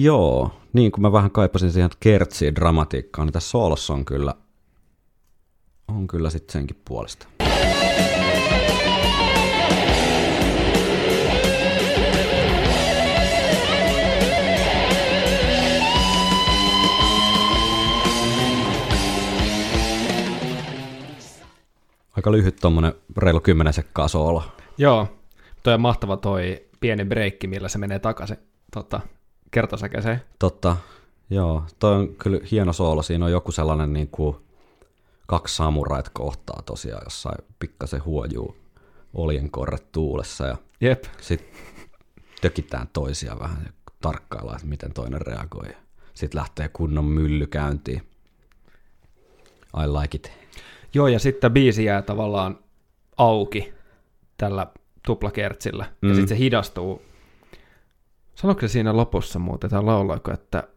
Joo, niin kuin mä vähän kaipasin siihen kertsiin dramatiikkaan, niin tässä soolossa on kyllä, on kyllä sitten senkin puolesta. Aika lyhyt tommonen reilu 10 sekkaa soolo. Joo, toi on mahtava toi pieni breikki, millä se menee takaisin tota, kertosäkeeseen. Totta, joo. Toi on kyllä hieno soolo. Siinä on joku sellainen niin kuin kaksi samurait kohtaa tosiaan jossain pikkasen huojuu oljenkorret tuulessa ja Jep, sitten tökitään toisia vähän ja tarkkaillaan, että miten toinen reagoi. Sitten lähtee kunnon mylly käyntiin. I like it. Joo, ja sitten biisi jää tavallaan auki tällä tuplakertsillä, mm. ja sitten se hidastuu. Sanoiko se siinä lopussa muuten, tai laulaako, että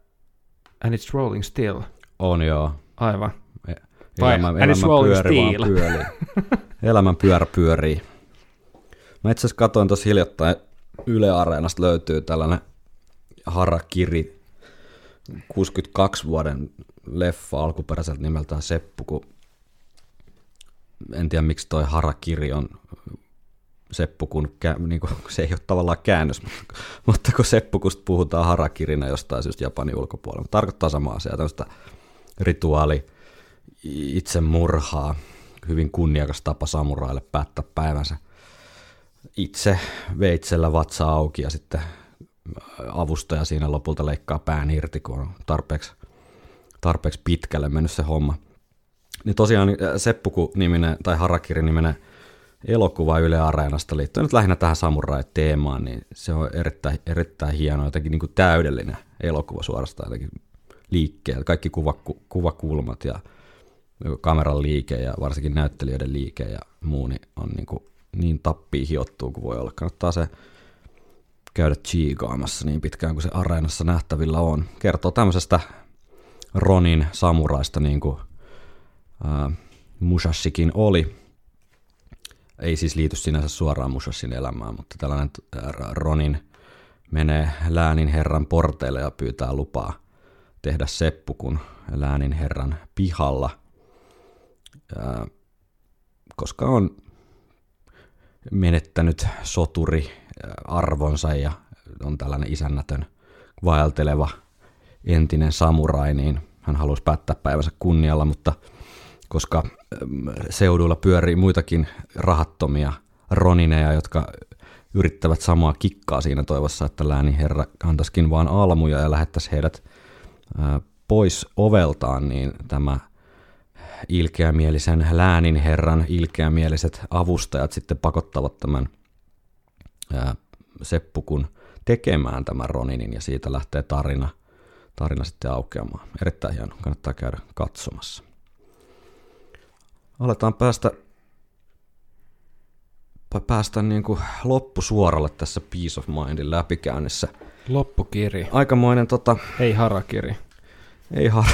and it's rolling still? On joo. Aivan. E- Vai, Elämä, and elämän it's rolling pyöri vaan steel. pyörii. Elämän pyörä pyörii. Mä itse asiassa katsoin tuossa hiljattain Yle Areenasta löytyy tällainen Harakiri 62 vuoden leffa alkuperäiseltä nimeltään Seppu, kun en tiedä miksi toi Harakiri on Seppu, kun kä- niin kuin, se ei ole tavallaan käännös, mutta, mutta kun Seppukusta puhutaan Harakirina jostain syystä Japanin ulkopuolella, mutta tarkoittaa samaa asiaa, tämmöistä rituaali itsemurhaa, hyvin kunniakas tapa samuraille päättää päivänsä itse veitsellä vatsa auki ja sitten avustaja siinä lopulta leikkaa pään irti, kun on tarpeeksi, tarpeeksi pitkälle mennyt se homma. Niin tosiaan äh, Seppuku-niminen tai Harakiri-niminen elokuva Yle Areenasta liittyen nyt lähinnä tähän samurai-teemaan, niin se on erittäin, erittäin hieno, jotenkin niin kuin täydellinen elokuva suorastaan jotenkin liikkeellä. Kaikki kuvaku, kuvakulmat ja kameran liike ja varsinkin näyttelijöiden liike ja muu niin on niin, kuin niin tappii hiottuu kuin voi olla. Kannattaa se käydä chiigaamassa niin pitkään kuin se areenassa nähtävillä on. Kertoo tämmöisestä Ronin samuraista niin kuin ää, Musashikin oli. Ei siis liity sinänsä suoraan Musashin elämään, mutta tällainen Ronin menee läänin herran porteille ja pyytää lupaa tehdä seppukun läänin herran pihalla, koska on menettänyt soturi arvonsa ja on tällainen isännätön vaelteleva entinen samurai, niin hän haluaisi päättää päivänsä kunnialla, mutta koska seuduilla pyörii muitakin rahattomia ronineja, jotka yrittävät samaa kikkaa siinä toivossa, että läänin herra antaisikin vaan almuja ja lähettäisi heidät pois oveltaan, niin tämä ilkeämielisen läänin herran ilkeämieliset avustajat sitten pakottavat tämän Seppukun tekemään tämän Roninin ja siitä lähtee tarina, tarina sitten aukeamaan. Erittäin hieno, kannattaa käydä katsomassa. Aletaan päästä, pä- päästä niin kuin loppusuoralle tässä Peace of Mindin läpikäynnissä. Loppukiri. Aikamoinen tota, Ei harakiri. ei har...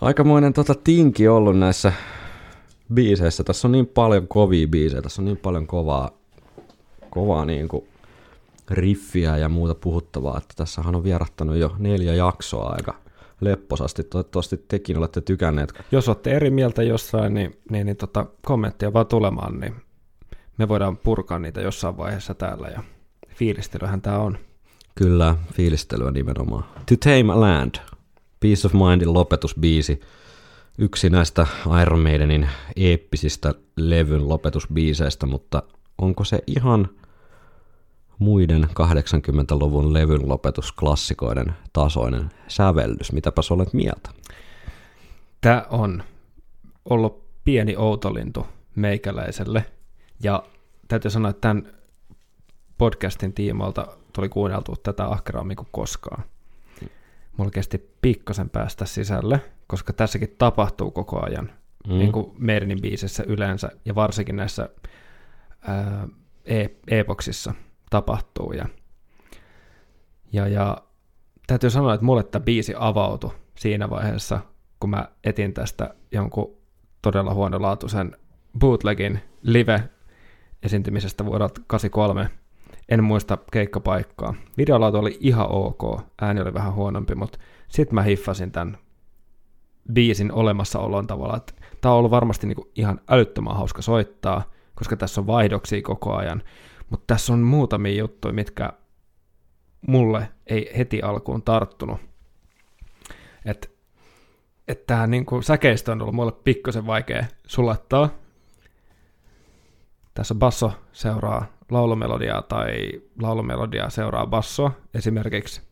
Aikamoinen tota tinki ollut näissä biiseissä. Tässä on niin paljon kovia biisejä, tässä on niin paljon kovaa, kovaa niin kuin riffiä ja muuta puhuttavaa, että tässähän on vierahtanut jo neljä jaksoa aika lepposasti. Toivottavasti tekin olette tykänneet. Jos olette eri mieltä jossain, niin, niin, niin tota, kommenttia vaan tulemaan, niin me voidaan purkaa niitä jossain vaiheessa täällä ja fiilistelyhän tämä on. Kyllä, fiilistelyä nimenomaan. To Tame a Land, Peace of Mindin lopetusbiisi. Yksi näistä Iron Maidenin eeppisistä levyn lopetusbiiseistä, mutta onko se ihan muiden 80-luvun levyn lopetusklassikoiden tasoinen sävellys? Mitäpäs olet mieltä? Tämä on ollut pieni outolintu meikäläiselle ja täytyy sanoa, että tämän podcastin tiimoilta tuli kuunneltu tätä ahkerammin kuin koskaan. Mulla kesti pikkasen päästä sisälle, koska tässäkin tapahtuu koko ajan, mm. niin kuin Merinin biisissä yleensä, ja varsinkin näissä ää, e- epoksissa tapahtuu. Ja, ja, ja täytyy sanoa, että mulle tämä biisi avautui siinä vaiheessa, kun mä etin tästä jonkun todella huonolaatuisen bootlegin live-esiintymisestä vuodelta 83. En muista keikkapaikkaa. Videolaatu oli ihan ok, ääni oli vähän huonompi, mutta sitten mä hiffasin tämän biisin olemassaolon tavalla, tämä on ollut varmasti niinku ihan älyttömän hauska soittaa, koska tässä on vaihdoksia koko ajan, mutta tässä on muutamia juttuja, mitkä mulle ei heti alkuun tarttunut. Että et tämä niinku säkeistö on ollut mulle pikkusen vaikea sulattaa. Tässä basso seuraa laulumeliodiaa tai laulumeliodiaa seuraa basso esimerkiksi,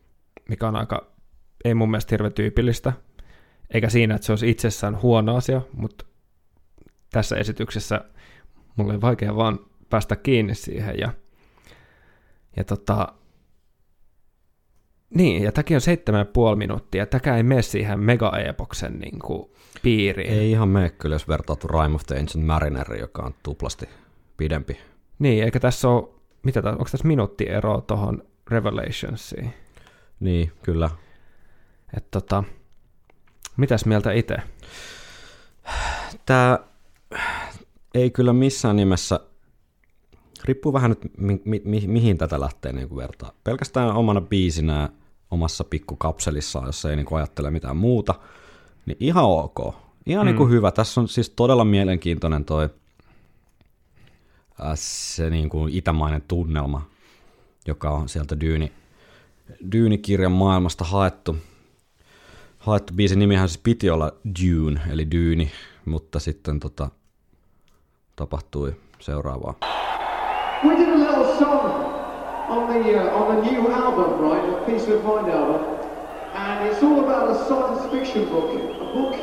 mikä on aika, ei mun mielestä hirveän tyypillistä, eikä siinä, että se olisi itsessään huono asia, mutta tässä esityksessä mulle oli vaikea vaan päästä kiinni siihen ja, ja tota, niin, ja tämäkin on seitsemän ja puoli minuuttia. Tämäkään ei mene siihen mega-epoksen niin kuin, piiriin. Ei ihan mene kyllä, jos vertautuu Rime of the Ancient Mariner, joka on tuplasti pidempi. Niin, eikä tässä ole, mitä tässä, onko tässä minuuttieroa tuohon Revelationsiin? Niin, kyllä. Että tota, mitäs mieltä itse? Tämä ei kyllä missään nimessä, riippuu vähän nyt mi- mi- mi- mihin tätä lähtee niin kuin vertaa. Pelkästään omana biisinä omassa pikkukapselissaan, jos ei niin kuin ajattele mitään muuta, niin ihan ok. Ihan mm. niin kuin hyvä. Tässä on siis todella mielenkiintoinen toi äh, se niin kuin itämainen tunnelma, joka on sieltä Dyyni, Dyyni-kirjan maailmasta haettu. Haettu biisin nimihän siis piti olla Dune, eli Dyyni, mutta sitten tota, tapahtui seuraavaa. We did a little song on the uh, on the new album, right, the Peace of Mind album, and it's all about a science fiction book, a book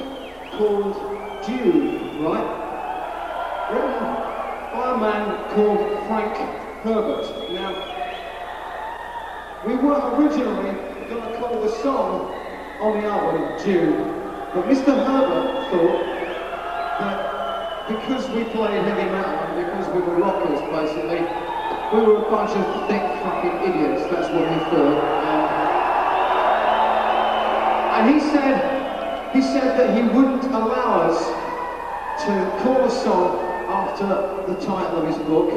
called Dune, right, written by a man called Frank Herbert. Now, we were originally going to call the song on the album Dune, but Mr. Herbert thought that because we played heavy metal and because we were rockers, basically, we were a bunch of thick fucking idiots. That's what he thought. And, he said, he said that he wouldn't allow us to call a song after the title of his book.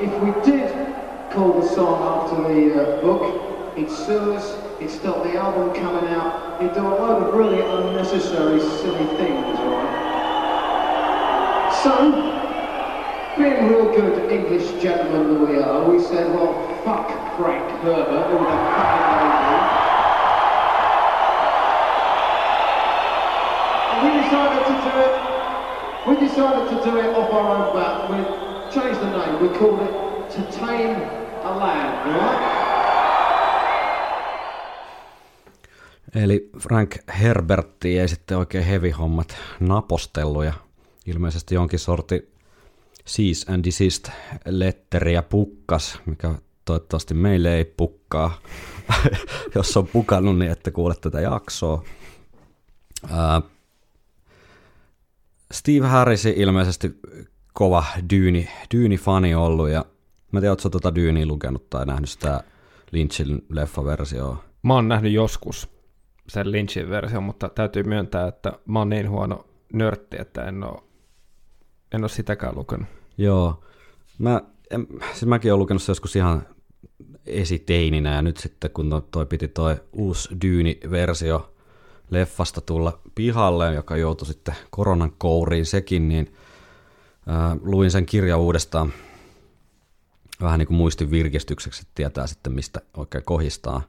If we did call the song after the uh, book, he'd sue us. He'd stop the album coming out. He'd do a load of really unnecessary, silly things? So, being real good English gentlemen that we are, we said, well, fuck Frank Herbert, who the fucking. And we decided to do it, we decided to do it off our own bat. We changed the name, we called it To Tame a Land, right? Eli Frank Herbertti ei sitten oikein heavy hommat napostellut ja ilmeisesti jonkin sorti cease and desist letteriä pukkas, mikä toivottavasti meille ei pukkaa. Jos on pukannut, niin että kuule tätä jaksoa. Steve Harris ilmeisesti kova Dyyni, Dyyni-fani ollut, ja mä en tiedä, ootko tuota Dyyniä lukenut tai nähnyt sitä Lynchin leffaversioa. Mä oon nähnyt joskus sen Lynchin version, mutta täytyy myöntää, että mä oon niin huono nörtti, että en oo, en oo sitäkään lukenut. Joo. Mä, en, siis mäkin olen lukenut se joskus ihan esiteininä ja nyt sitten kun toi, piti toi uusi Dyyni-versio leffasta tulla pihalle, joka joutui sitten koronan kouriin sekin, niin ää, luin sen kirja uudestaan vähän niin kuin muistin virkistykseksi, että tietää sitten mistä oikein kohistaa,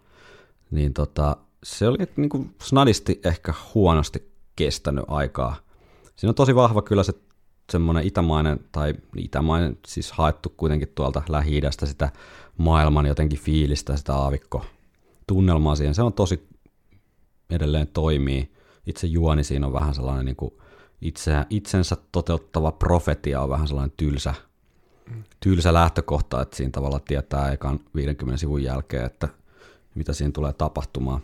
niin tota, se oli niin kuin snadisti ehkä huonosti kestänyt aikaa. Siinä on tosi vahva kyllä se semmoinen itämainen, tai itämainen siis haettu kuitenkin tuolta lähi sitä maailman jotenkin fiilistä, sitä aavikko tunnelmaa siihen. Se on tosi edelleen toimii. Itse juoni siinä on vähän sellainen niin kuin itse, itsensä toteuttava profetia on vähän sellainen tylsä, tylsä lähtökohta, että siinä tavalla tietää ekan 50 sivun jälkeen, että mitä siinä tulee tapahtumaan.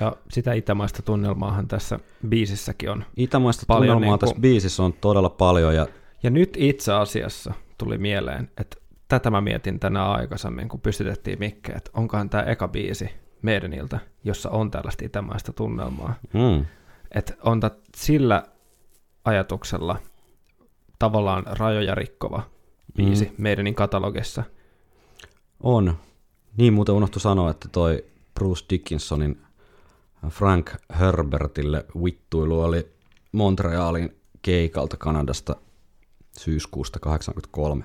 Ja sitä itämaista tunnelmaahan tässä biisissäkin on. Itämaista Paljon tunnelmaa niin kuin- tässä biisissä on todella paljon ja Ja nyt itse asiassa tuli mieleen, että tätä mä mietin tänä aikaisemmin, kun pystytettiin mikkejä, että onkohan tämä eka biisi meidäniltä, jossa on tällaista itämaista tunnelmaa. mm, Että on tää sillä ajatuksella tavallaan rajoja rikkova biisi mm. meidänin katalogissa. on. Niin muuten unohtu sanoa, että toi Bruce Dickinsonin Frank Herbertille vittuilu oli Montrealin keikalta Kanadasta syyskuusta 83.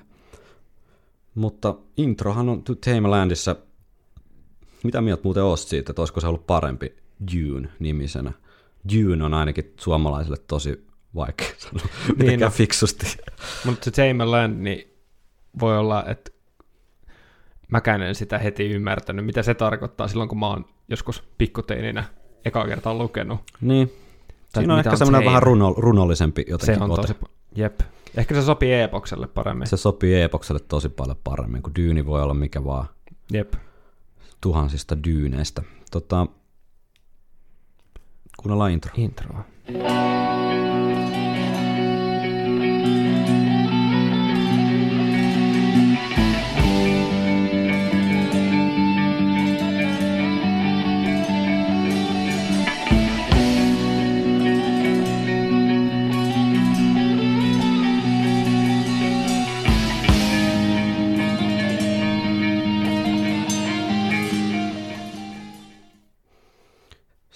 Mutta introhan on To Tame Landissa. Mitä mieltä muuten oot siitä, että olisiko se ollut parempi Dune-nimisenä? Dune on ainakin suomalaisille tosi vaikea sanoa mitenkään no. fiksusti. Mutta se Tame Land, niin voi olla, että mäkään en sitä heti ymmärtänyt, mitä se tarkoittaa silloin, kun mä oon joskus pikkuteininä eka kertaa lukenut. Niin. Tai Siinä on ehkä semmoinen vähän runo, runollisempi Se jotenkin on ote. tosi... Jep. Ehkä se sopii epokselle paremmin. Se sopii epokselle tosi paljon paremmin, kun dyyni voi olla mikä vaan Jep. tuhansista dyyneistä. Tota, kuunnellaan intro. Introa.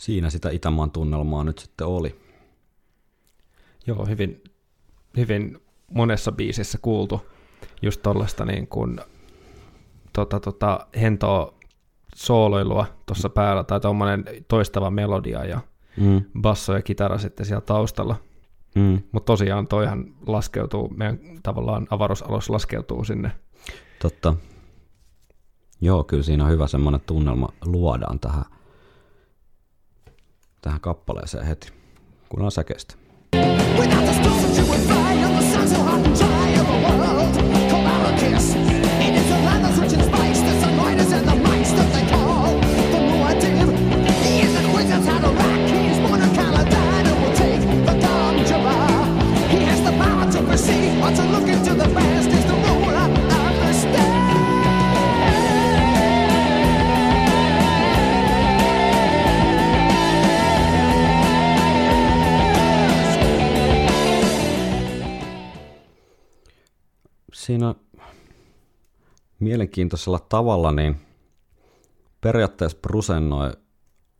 Siinä sitä Itämaan tunnelmaa nyt sitten oli. Joo, hyvin, hyvin monessa biisissä kuultu just tollaista niin kuin, tota, tota, hentoa sooloilua tuossa päällä, tai tuommoinen toistava melodia ja Mm, basso ja kitara sitten siellä taustalla. mm. Mutta tosiaan toihan laskeutuu, meidän tavallaan avaruusalus laskeutuu sinne. Totta. Joo, kyllä siinä on hyvä semmoinen tunnelma luodaan tähän, tähän kappaleeseen heti. Kun on säkeistä. Without the stars that you would find on the sun so hot and dry of the world. Call out a kiss. Mielenkiintoisella tavalla niin periaatteessa Brusen noi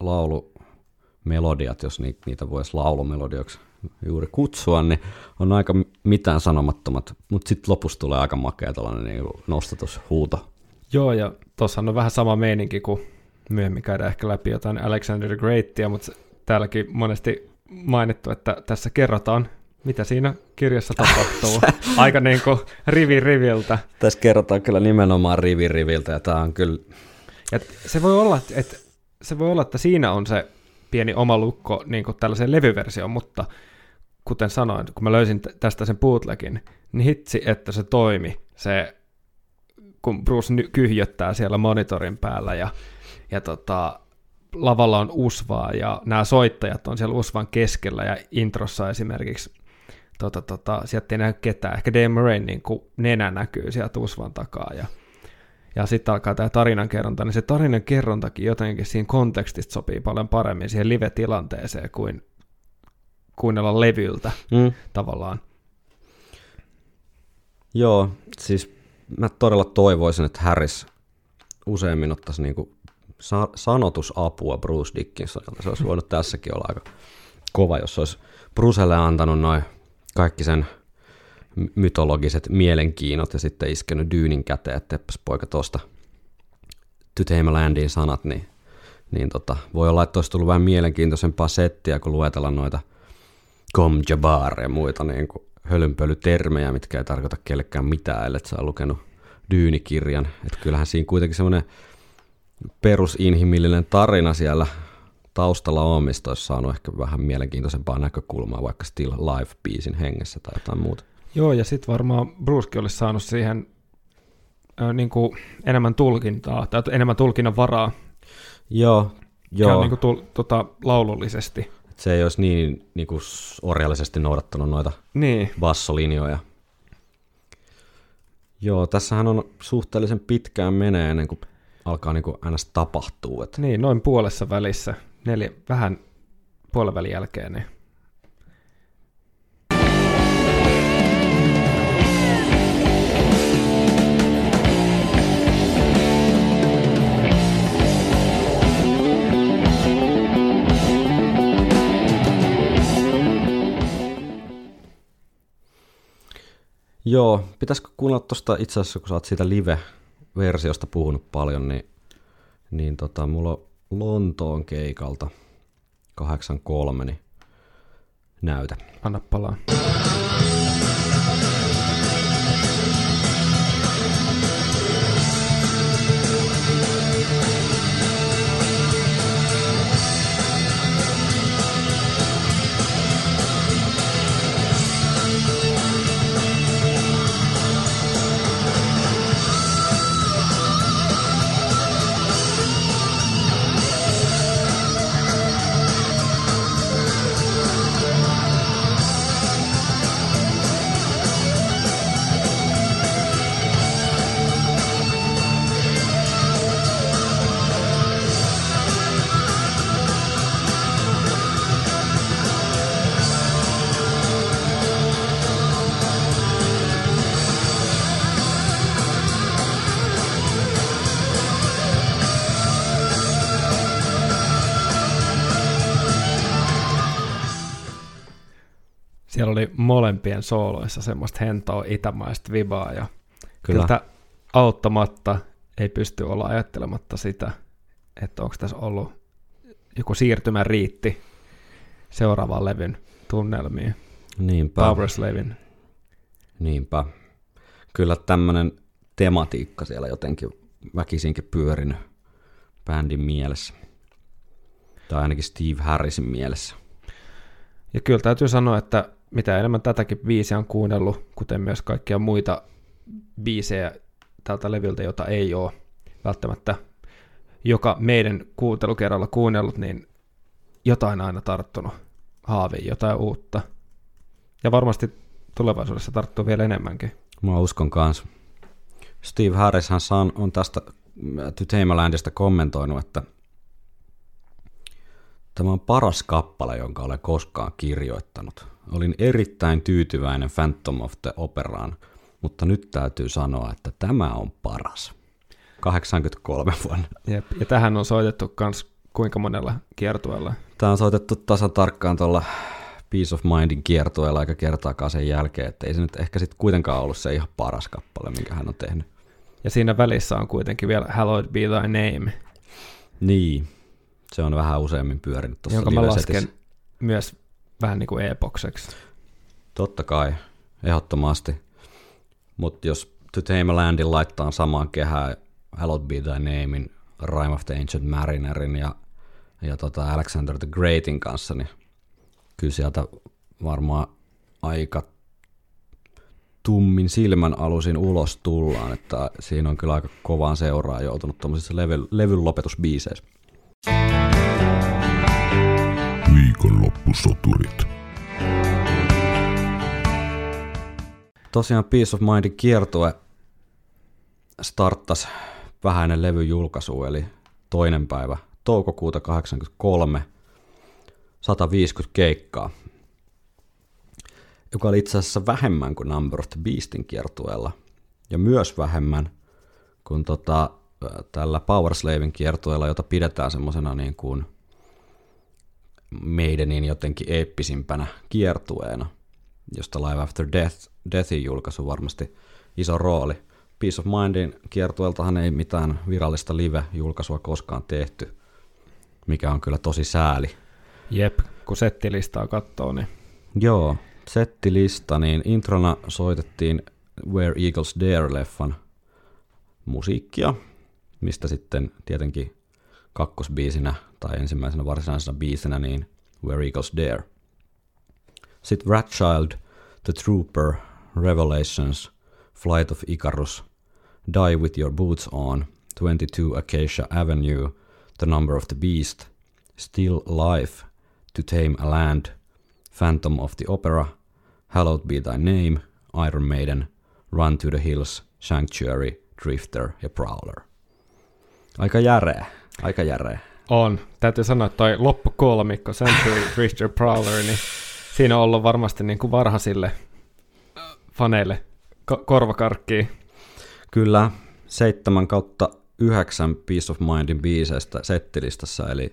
laulumelodiat, jos ni- niitä voisi laulumelodioksi juuri kutsua, niin on aika mitään sanomattomat, mutta sitten lopussa tulee aika makea tällainen niin nostatushuuto. Joo, ja tuossahan on vähän sama meininki kuin myöhemmin käydään ehkä läpi jotain Alexander the Greatia, mutta täälläkin monesti mainittu, että tässä kerrotaan, mitä siinä kirjassa tapahtuu. Aika niin kuin rivi riviltä. Tässä kerrotaan kyllä nimenomaan rivi riviltä, ja tämä on kyllä, Ja se voi olla, että, se voi olla, että siinä on se pieni oma lukko niin kuin tällaiseen levyversioon, mutta kuten sanoin, kun mä löysin tästä sen bootlegin, niin hitsi, että se toimi. Se, kun Bruce kyhjöttää siellä monitorin päällä ja, ja tota, lavalla on usvaa ja nämä soittajat on siellä usvan keskellä ja introssa esimerkiksi tota, tota, sieltä ei näy ketään. Ehkä Dave Murrayn niin kuin nenä näkyy sieltä usvan takaa ja ja sitten alkaa tämä tarinan kerronta, niin se tarinan kerrontakin jotenkin siinä kontekstista sopii paljon paremmin siihen live-tilanteeseen kuin kuunnella levyltä mm, tavallaan. Joo, siis mä todella toivoisin, että Harris useammin ottaisi niinku sa- sanotusapua Bruce Dickinsonilta. Se olisi voinut tässäkin olla aika kova, jos olisi Brucelle antanut noin kaikki sen my- mytologiset mielenkiinnot ja sitten iskenyt dyynin käteen, että poika tosta To sanat, niin, niin tota, voi olla, että olisi tullut vähän mielenkiintoisempaa settiä, kun luetella noita Kom Jabbar ja muita niin kuin hölynpölytermejä, mitkä ei tarkoita kellekään mitään, ellei sä lukenut Dyynikirjan. Että kyllähän siinä kuitenkin semmoinen perusinhimillinen tarina siellä taustalla on, mistä olisi saanut ehkä vähän mielenkiintoisempaa näkökulmaa, vaikka Still Live-biisin hengessä tai jotain muuta. Joo, ja sitten varmaan Brucekin olisi saanut siihen ö, niin kuin enemmän tulkintaa, tai enemmän tulkinnan varaa Joo, Joo. niin kuin tul, tota, laulullisesti. Et se ei olisi niin, niin kuin orjallisesti noudattanut noita Niin, bassolinjoja. Joo, tässähän on suhteellisen pitkään menee ennen kuin alkaa niin kuin ns. tapahtuu. Et niin, noin puolessa välissä, neljä, vähän puolen jälkeen, niin Joo, pitäisikö kuunnella tuosta itse asiassa, kun sä oot siitä live-versiosta puhunut paljon, niin, niin tota, mulla on Lontoon keikalta 83, niin näytä. anna palaa. Siellä oli molempien sooloissa semmoista hentoa itämaista vibaa ja Kyllä. kyllä auttamatta ei pysty olla ajattelematta sitä, että onko tässä ollut joku siirtymä riitti seuraavan levyn tunnelmiin. Niinpä. Power Slavin. Niinpä. Kyllä tämmöinen tematiikka siellä jotenkin väkisinkin pyörinyt bändin mielessä. Tai ainakin Steve Harrisin mielessä. Ja kyllä täytyy sanoa, että mitä enemmän tätäkin biisiä on kuunnellut, kuten myös kaikkia muita biisejä tältä levyltä, jota ei ole välttämättä joka meidän kuuntelukerralla kuunnellut, niin jotain aina tarttunut haaviin, jotain uutta. Ja varmasti tulevaisuudessa tarttuu vielä enemmänkin. Mä uskon kanssa. Steve Harrishan on, on tästä a Landista kommentoinut, että tämä on paras kappale, jonka olen koskaan kirjoittanut. Olin erittäin tyytyväinen Phantom of the Operaan, mutta nyt täytyy sanoa, että tämä on paras. 83 vuonna. Jep. Ja tähän on soitettu myös kuinka monella kiertueella. Tämä on soitettu tasan tarkkaan tuolla Peace of Mindin kiertueella eikä kertaakaan sen jälkeen, että ei se nyt ehkä sitten kuitenkaan ollut se ihan paras kappale, minkä hän on tehnyt. Ja siinä välissä on kuitenkin vielä Hallowed Be Thy Name, Niin, se on vähän useammin pyörinyt tuossa jonka mä lasken myös vähän niin kuin epokseksi. Totta kai, ehdottomasti. Mutta jos Tame Landin laittaa samaan kehään Hallowed Be Thy Namein, Rime of the Ancient Marinerin ja, ja tota Alexander the Greatin kanssa, niin kyllä sieltä varmaan aika tummin silmän alusin ulos tullaan, että siinä on kyllä aika kovaan seuraa joutunut tuommoisissa levy, levyn lopetusbiiseissä. Viikonloppusoturit. Tosiaan Peace of Mindin kiertue starttasi vähän ennen levyn julkaisua, eli toinen päivä toukokuuta 83, 150 keikkaa, joka oli itse asiassa vähemmän kuin Number of the Beastin kiertueella, ja myös vähemmän kuin tota, tällä Power Slavin kiertueella, jota pidetään semmoisena niin kuin Maidenin jotenkin eeppisimpänä kiertueena, josta Live After Death Deathin julkaisu varmasti iso rooli. Peace of Mindin kiertueeltahan ei mitään virallista live-julkaisua koskaan tehty, mikä on kyllä tosi sääli. Jep, kun settilistaa katsoo, niin Joo, settilista, niin introna soitettiin Where Eagles Dare-leffan musiikkia, mistä sitten tietenkin kakkosbiisinä tai ensimmäisenä varsinaisena biisinä niin Where Eagles Dare. Sitten Ratchild, The Trooper, Revelations, Flight of Icarus, Die With Your Boots On, 22 Acacia Avenue, The Number of the Beast, Still Life, To Tame a Land, Phantom of the Opera, Hallowed Be Thy Name, Iron Maiden, Run to the Hills, Sanctuary, Drifter ja Prowler. Aika järeä, aika järeä. on. Täytyy sanoa, että toi loppukolmikko, Century, Drifter, Prowler, niin siinä on ollut varmasti niin kuin varhaisille faneille ko- korvakarkkiin. Kyllä, 7 kautta 9 Peace of Mindin biiseistä settilistassa, eli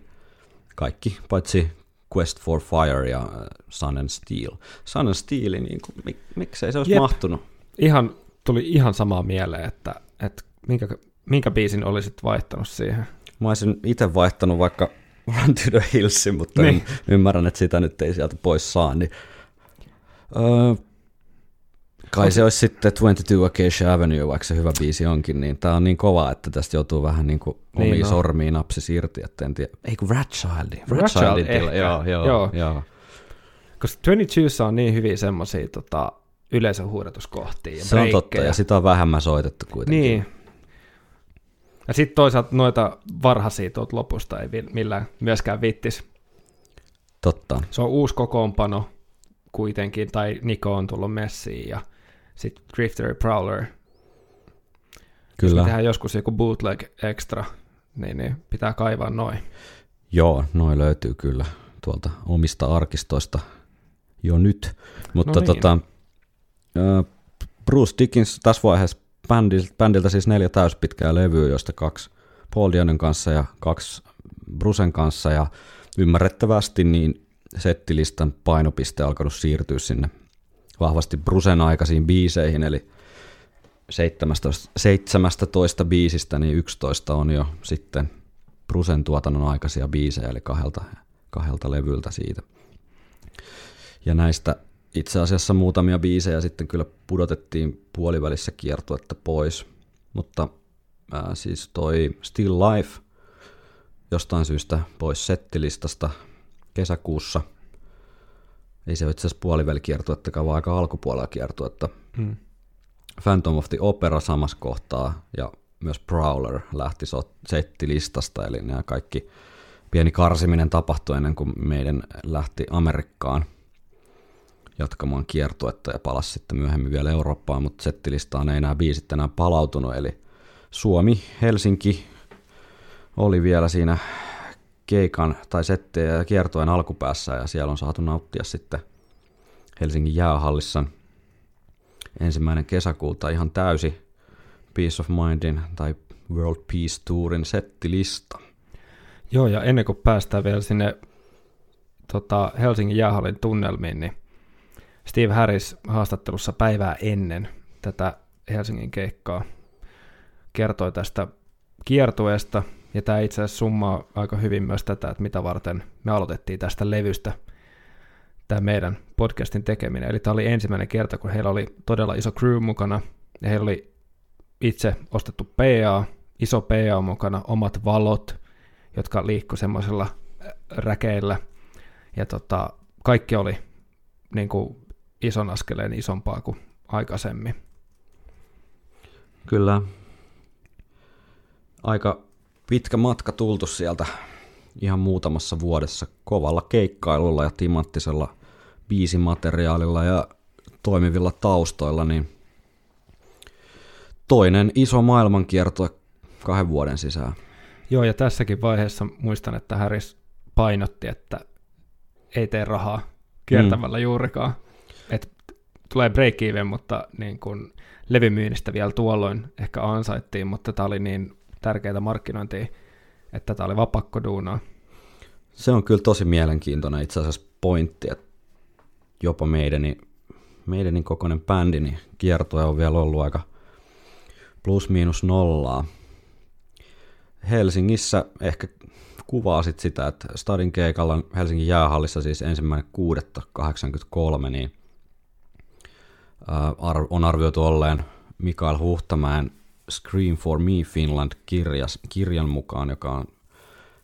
kaikki paitsi Quest for Fire ja äh, Sun and Steel. Sun and Steel, niin kuin, mik, miksei se olisi. Jep. mahtunut? Ihan, tuli ihan samaa mieleen, että, että minkä, minkä biisin olisit vaihtanut siihen. Mä olisin itse vaihtanut vaikka Run to the Hillsin, mutta niin. Niin. ymmärrän, että sitä nyt ei sieltä pois saa. Niin, öö, kai se olisi sitten 22 Acacia Avenue, vaikka se hyvä biisi onkin, niin tämä on niin kova, että tästä joutuu vähän niin kuin omiin Niin niin on. sormiin napsis irti, että en tiedä. Ei kun. Ratchild ehkä. joo, joo, Joo. joo. Koska 22 on niin hyviä semmoisia tota, yleisöhuudatuskohtia ja Se on totta, ja sitä on vähemmän soitettu kuitenkin. Niin. Ja sitten toisaalta noita varhaisia tuolta lopusta ei millään myöskään vittis. Totta. Se on uusi kokoonpano kuitenkin, tai Niko on tullut messiin ja sitten Drifter ja Prowler. Kyllä. Jos tehdään joskus joku bootleg extra, niin, niin pitää kaivaa noin. Joo, noin löytyy kyllä tuolta omista arkistoista jo nyt. Mutta No niin. tota, Bruce Dickens tässä vaiheessa bändiltä, bändiltä siis neljä täyspitkää levyä, joista kaksi Paul Dionen kanssa ja kaksi Brucen kanssa ja ymmärrettävästi niin settilistan painopiste alkanut siirtyä sinne vahvasti Brucen aikaisiin biiseihin, eli 17, 17 biisistä, niin 11 on jo sitten Brucen tuotannon aikaisia biisejä, eli kahdelta, kahdelta levyltä siitä. Ja näistä itse asiassa muutamia biisejä sitten kyllä pudotettiin puolivälissä kiertuetta pois, mutta ää, siis toi Still Life jostain syystä pois settilistasta kesäkuussa. Ei se ole itse asiassa puolivälikiertuettakaan, vaan aika alkupuolella kiertuetta. Mm. Phantom of the Opera samassa kohtaa ja myös Prowler lähti settilistasta, eli nämä kaikki pieni karsiminen tapahtui ennen kuin meidän lähti Amerikkaan jatkamaan kiertuetta ja palasi sitten myöhemmin vielä Eurooppaan, mutta settilistaan ei nämä biisit enää palautunut, eli Suomi, Helsinki oli vielä siinä keikan tai settejä ja kiertojen alkupäässä ja siellä on saatu nauttia sitten Helsingin jäähallissa ensimmäinen kesäkuuta ihan täysi Peace of Mindin tai World Peace Tourin settilista. Joo, ja ennen kuin päästään vielä sinne tota, Helsingin jäähallin tunnelmiin, niin Steve Harris haastattelussa päivää ennen tätä Helsingin keikkaa kertoi tästä kiertueesta, ja tämä itse asiassa summaa aika hyvin myös tätä, että mitä varten me aloitettiin tästä levystä tämä meidän podcastin tekeminen. Eli tämä oli ensimmäinen kerta, kun heillä oli todella iso crew mukana, ja heillä oli itse ostettu PA, iso PA mukana, omat valot, jotka liikkui semmoisella räkeillä. Ja tota, kaikki oli niin kuin ison askeleen isompaa kuin aikaisemmin. Kyllä aika pitkä matka tultu sieltä ihan muutamassa vuodessa kovalla keikkailulla ja timanttisella biisimateriaalilla ja toimivilla taustoilla, niin toinen iso maailmankierto kahden vuoden sisään. Joo, ja tässäkin vaiheessa muistan, että Harris painotti, että ei tee rahaa kiertämällä mm. juurikaan. Tulee break even, mutta niin kun levymyynnistä vielä tuolloin ehkä ansaittiin, mutta tämä oli niin tärkeää markkinointia, että tämä oli vapakkoduunaa. Se on kyllä tosi mielenkiintoinen itse asiassa pointti, että jopa meidän meidänin kokoinen bändi, niin kiertoja on vielä ollut aika plus miinus nollaa. Helsingissä ehkä kuvaa sit sitä, että Stadin keikalla Helsingin jäähallissa siis ensimmäinen 6.83, niin on arvioitu olleen Mikael Huhtamäen Scream for Me Finland kirjas, kirjan mukaan, joka on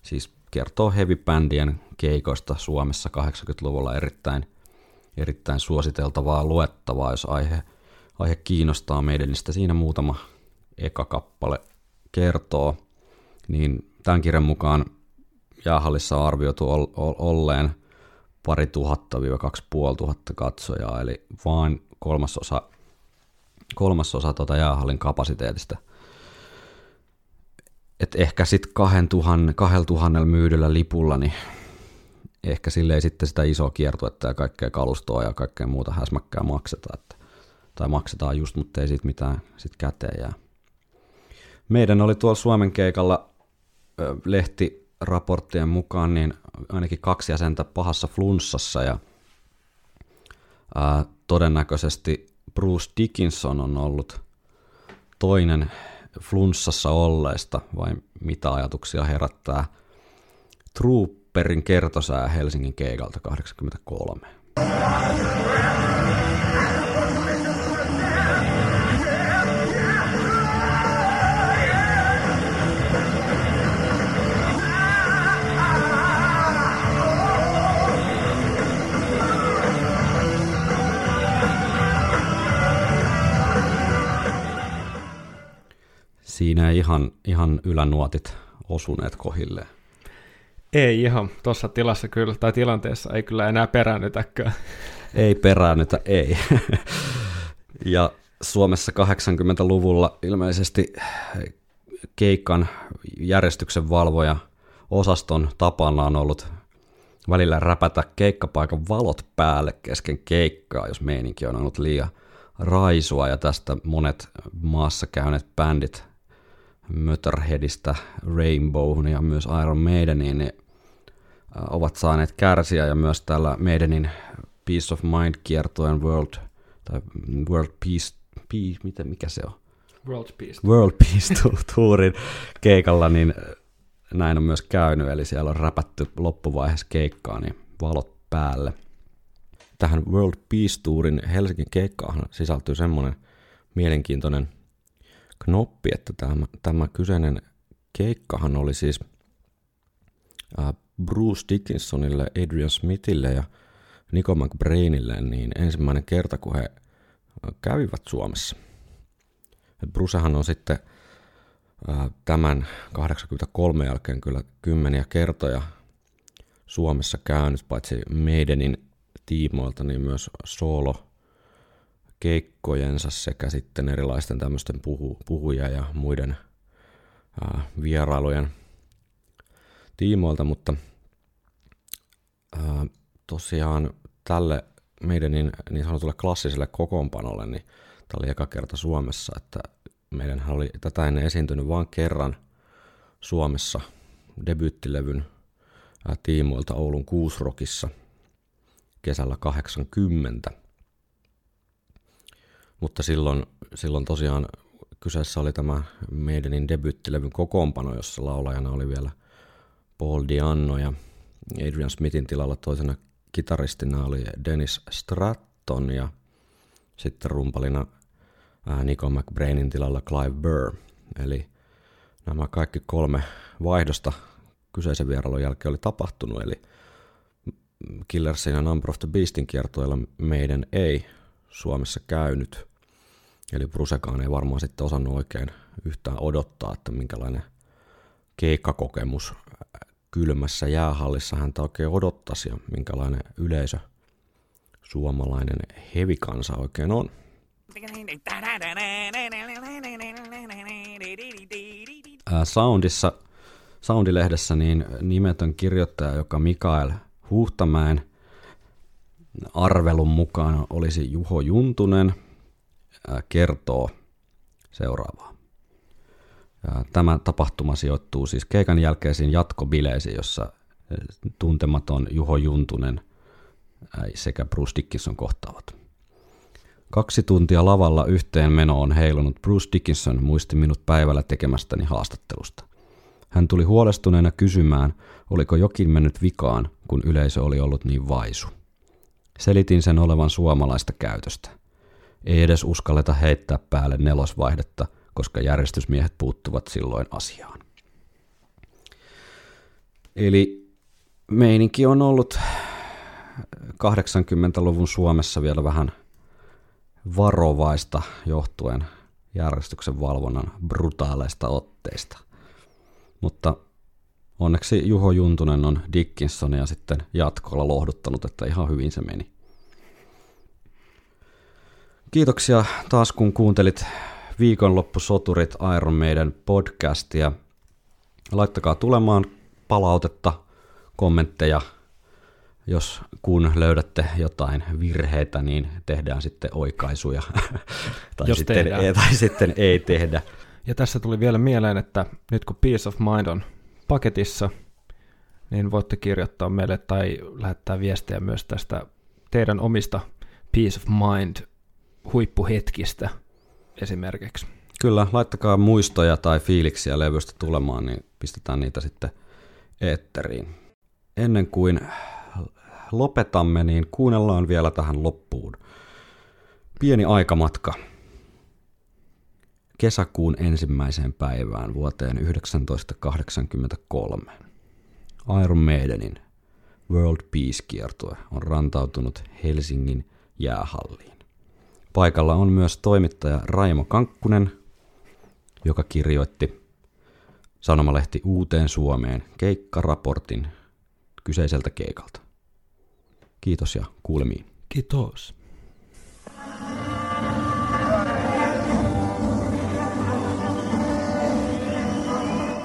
siis kertoo heavy-bändien keikoista Suomessa 80-luvulla erittäin, erittäin suositeltavaa luettavaa, jos aihe, aihe kiinnostaa meidän, niin siinä muutama eka kappale kertoo. Niin tämän kirjan mukaan jäähallissa on arvioitu ol- ol- olleen pari tuhatta viiva kaksi puoli tuhatta katsojaa, eli vain kolmasosa, kolmasosa tuota jäähallin kapasiteetista. Et ehkä sitten 2000, 2000 myydyllä lipulla, niin ehkä sille ei sitten sitä isoa kiertuetta ja kaikkea kalustoa ja kaikkea muuta häsmäkkää makseta. Että, tai maksetaan just, mutta ei siitä mitään sit käteen jää. Meidän oli tuolla Suomen keikalla lehtiraporttien mukaan niin ainakin kaksi jäsentä pahassa flunssassa ja ää, todennäköisesti Bruce Dickinson on ollut toinen flunssassa olleista, vai mitä ajatuksia herättää Trooperin kertosää Helsingin keikalta 83. Siinä ei ihan, ihan ylänuotit osuneet kohilleen. Ei ihan tuossa tilassa kyllä, tai tilanteessa ei kyllä enää peräännytäkään. Ei peräännytä, ei. ja Suomessa 80-luvulla ilmeisesti keikan järjestyksen valvoja osaston tapana on ollut välillä räpätä keikkapaikan valot päälle kesken keikkaa, jos meininki on ollut liian raisua, ja tästä monet maassa käyneet bändit Motorheadista Rainbowhun ja myös Iron Maideniin, niin ovat saaneet kärsiä ja myös tällä Maidenin Peace of Mind kiertojen World, tai World Peace, Peace miten, mikä se on? World Peace. World Peace Tourin keikalla, niin näin on myös käynyt, eli siellä on räpätty loppuvaiheessa keikkaa, niin valot päälle. Tähän World Peace Tourin Helsingin keikkaahan sisältyy semmoinen mielenkiintoinen knoppi, että tämä, tämä kyseinen keikkahan oli siis Bruce Dickinsonille, Adrian Smithille ja Nico McBrainille niin ensimmäinen kerta, kun he kävivät Suomessa. Brucehan on sitten tämän 83 jälkeen kyllä kymmeniä kertoja Suomessa käynyt, paitsi Maidenin tiimoilta, niin myös solo keikkojensa sekä sitten erilaisten tämmöisten puhu, puhuja ja muiden ää, vierailujen tiimoilta, mutta ää, tosiaan tälle meidän niin, niin sanotulle klassiselle kokoonpanolle, niin tämä oli eka kerta Suomessa, että meidän oli tätä ennen esiintynyt vain kerran Suomessa debyyttilevyn tiimoilta Oulun Kuusrokissa kesällä 80. Mutta silloin, silloin tosiaan kyseessä oli tämä meidänin debyyttilevyn kokoonpano, jossa laulajana oli vielä Paul Dianno ja Adrian Smithin tilalla toisena kitaristina oli Dennis Stratton ja sitten rumpalina Nico McBrainin tilalla Clive Burr. Eli nämä kaikki kolme vaihdosta kyseisen vierailun jälkeen oli tapahtunut, eli Killersin ja Number of the Beastin kiertoilla meidän ei Suomessa käynyt. Eli Brusekaan ei varmaan sitten osannut oikein yhtään odottaa, että minkälainen keikkakokemus kylmässä jäähallissa häntä oikein odottaisi ja minkälainen yleisö suomalainen hevikansa oikein on. Ää, Soundissa, Soundilehdessä niin nimetön kirjoittaja, joka Mikael Huhtamäen arvelun mukaan olisi Juho Juntunen, kertoo seuraavaa. Tämä tapahtuma sijoittuu siis keikan jälkeisiin jatkobileisiin, jossa tuntematon Juho Juntunen sekä Bruce Dickinson kohtaavat. Kaksi tuntia lavalla yhteen meno on heilunut Bruce Dickinson muisti minut päivällä tekemästäni haastattelusta. Hän tuli huolestuneena kysymään, oliko jokin mennyt vikaan, kun yleisö oli ollut niin vaisu. Selitin sen olevan suomalaista käytöstä. Ei edes uskalleta heittää päälle nelosvaihdetta, koska järjestysmiehet puuttuvat silloin asiaan. Eli meininki on ollut 80-luvun Suomessa vielä vähän varovaista johtuen järjestyksen valvonnan brutaaleista otteista. Mutta onneksi Juho Juntunen on Dickinsonia sitten jatkolla lohduttanut, että ihan hyvin se meni. Kiitoksia taas kun kuuntelit viikonloppusoturit Iron Maiden podcastia. Laittakaa tulemaan palautetta, kommentteja. Jos kun löydätte jotain virheitä, niin tehdään sitten oikaisuja. tai, Jos sitten, tehdään. ei, tai sitten ei tehdä. Ja tässä tuli vielä mieleen, että nyt kun Peace of Mind on paketissa, niin voitte kirjoittaa meille tai lähettää viestejä myös tästä teidän omista Peace of Mind huippuhetkistä esimerkiksi. Kyllä, laittakaa muistoja tai fiiliksiä levystä tulemaan, niin pistetään niitä sitten eetteriin. Ennen kuin lopetamme, niin kuunnellaan vielä tähän loppuun. Pieni aikamatka kesäkuun ensimmäiseen päivään vuoteen 1983. Iron Maidenin World Peace-kiertue on rantautunut Helsingin jäähalliin. Paikalla on myös toimittaja Raimo Kankkunen, joka kirjoitti sanomalehti Uuteen Suomeen keikkaraportin kyseiseltä keikalta. Kiitos ja kuulemiin. Kiitos.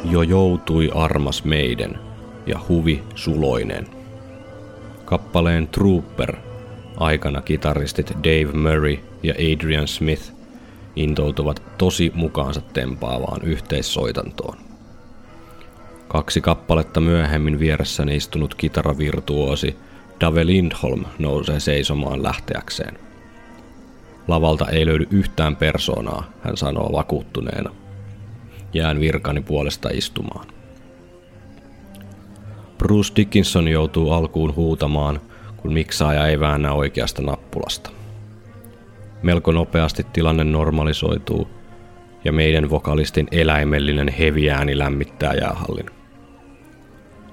Jo joutui armas meidän ja huvi suloinen. Kappaleen Trooper aikana kitaristit Dave Murray ja Adrian Smith intoutuvat tosi mukaansa tempaavaan yhteissoitantoon. Kaksi kappaletta myöhemmin vieressäni istunut kitaravirtuosi Dave Lindholm nousee seisomaan lähteäkseen. Lavalta ei löydy yhtään persoonaa, hän sanoo vakuuttuneena. Jään virkani puolesta istumaan. Bruce Dickinson joutuu alkuun huutamaan, kun miksaaja ei väännä oikeasta nappulasta. Melko nopeasti tilanne normalisoituu ja meidän vokalistin eläimellinen heviääni lämmittää jäähallin.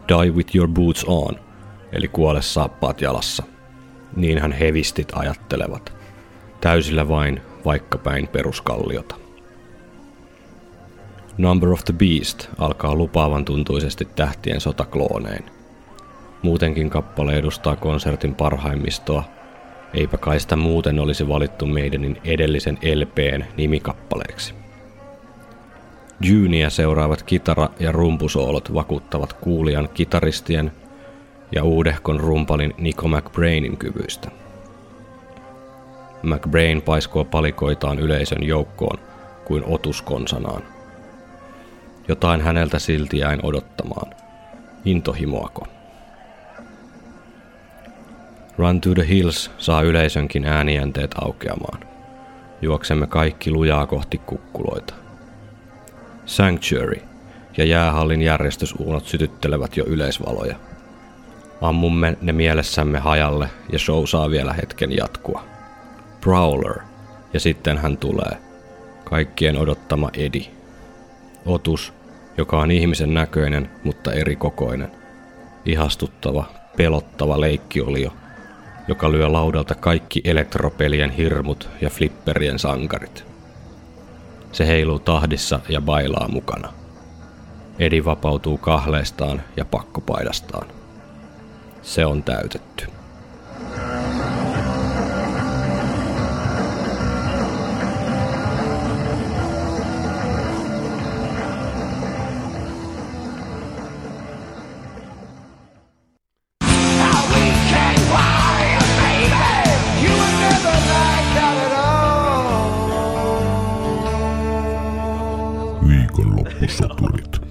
Die with your boots on, eli kuole saappaat jalassa. Niinhän hevistit ajattelevat. Täysillä vain, vaikka päin peruskalliota. Number of the Beast alkaa lupaavan tuntuisesti tähtien sotakloonein. Muutenkin kappale edustaa konsertin parhaimmistoa, eipä kai sitä muuten olisi valittu meidänin edellisen LPn nimikappaleeksi. Junia seuraavat kitara- ja rumpusoolot vakuuttavat kuulijan kitaristien ja uudehkon rumpalin Nico McBrainin kyvyistä. McBrain paiskoo palikoitaan yleisön joukkoon kuin otus konsanaan. Jotain häneltä silti jäin odottamaan. Intohimoako? Run to the Hills saa yleisönkin äänijänteet aukeamaan. Juoksemme kaikki lujaa kohti kukkuloita. Sanctuary ja jäähallin järjestysuunot sytyttelevät jo yleisvaloja. Ammumme ne mielessämme hajalle ja show saa vielä hetken jatkua. Prowler ja sitten hän tulee. Kaikkien odottama Edi. Otus, joka on ihmisen näköinen, mutta eri kokoinen. Ihastuttava, pelottava leikkiolio, joka lyö laudalta kaikki elektropelien hirmut ja flipperien sankarit. Se heiluu tahdissa ja bailaa mukana. Edi vapautuu kahleestaan ja pakkopaidastaan. Se on täytetty. Estou.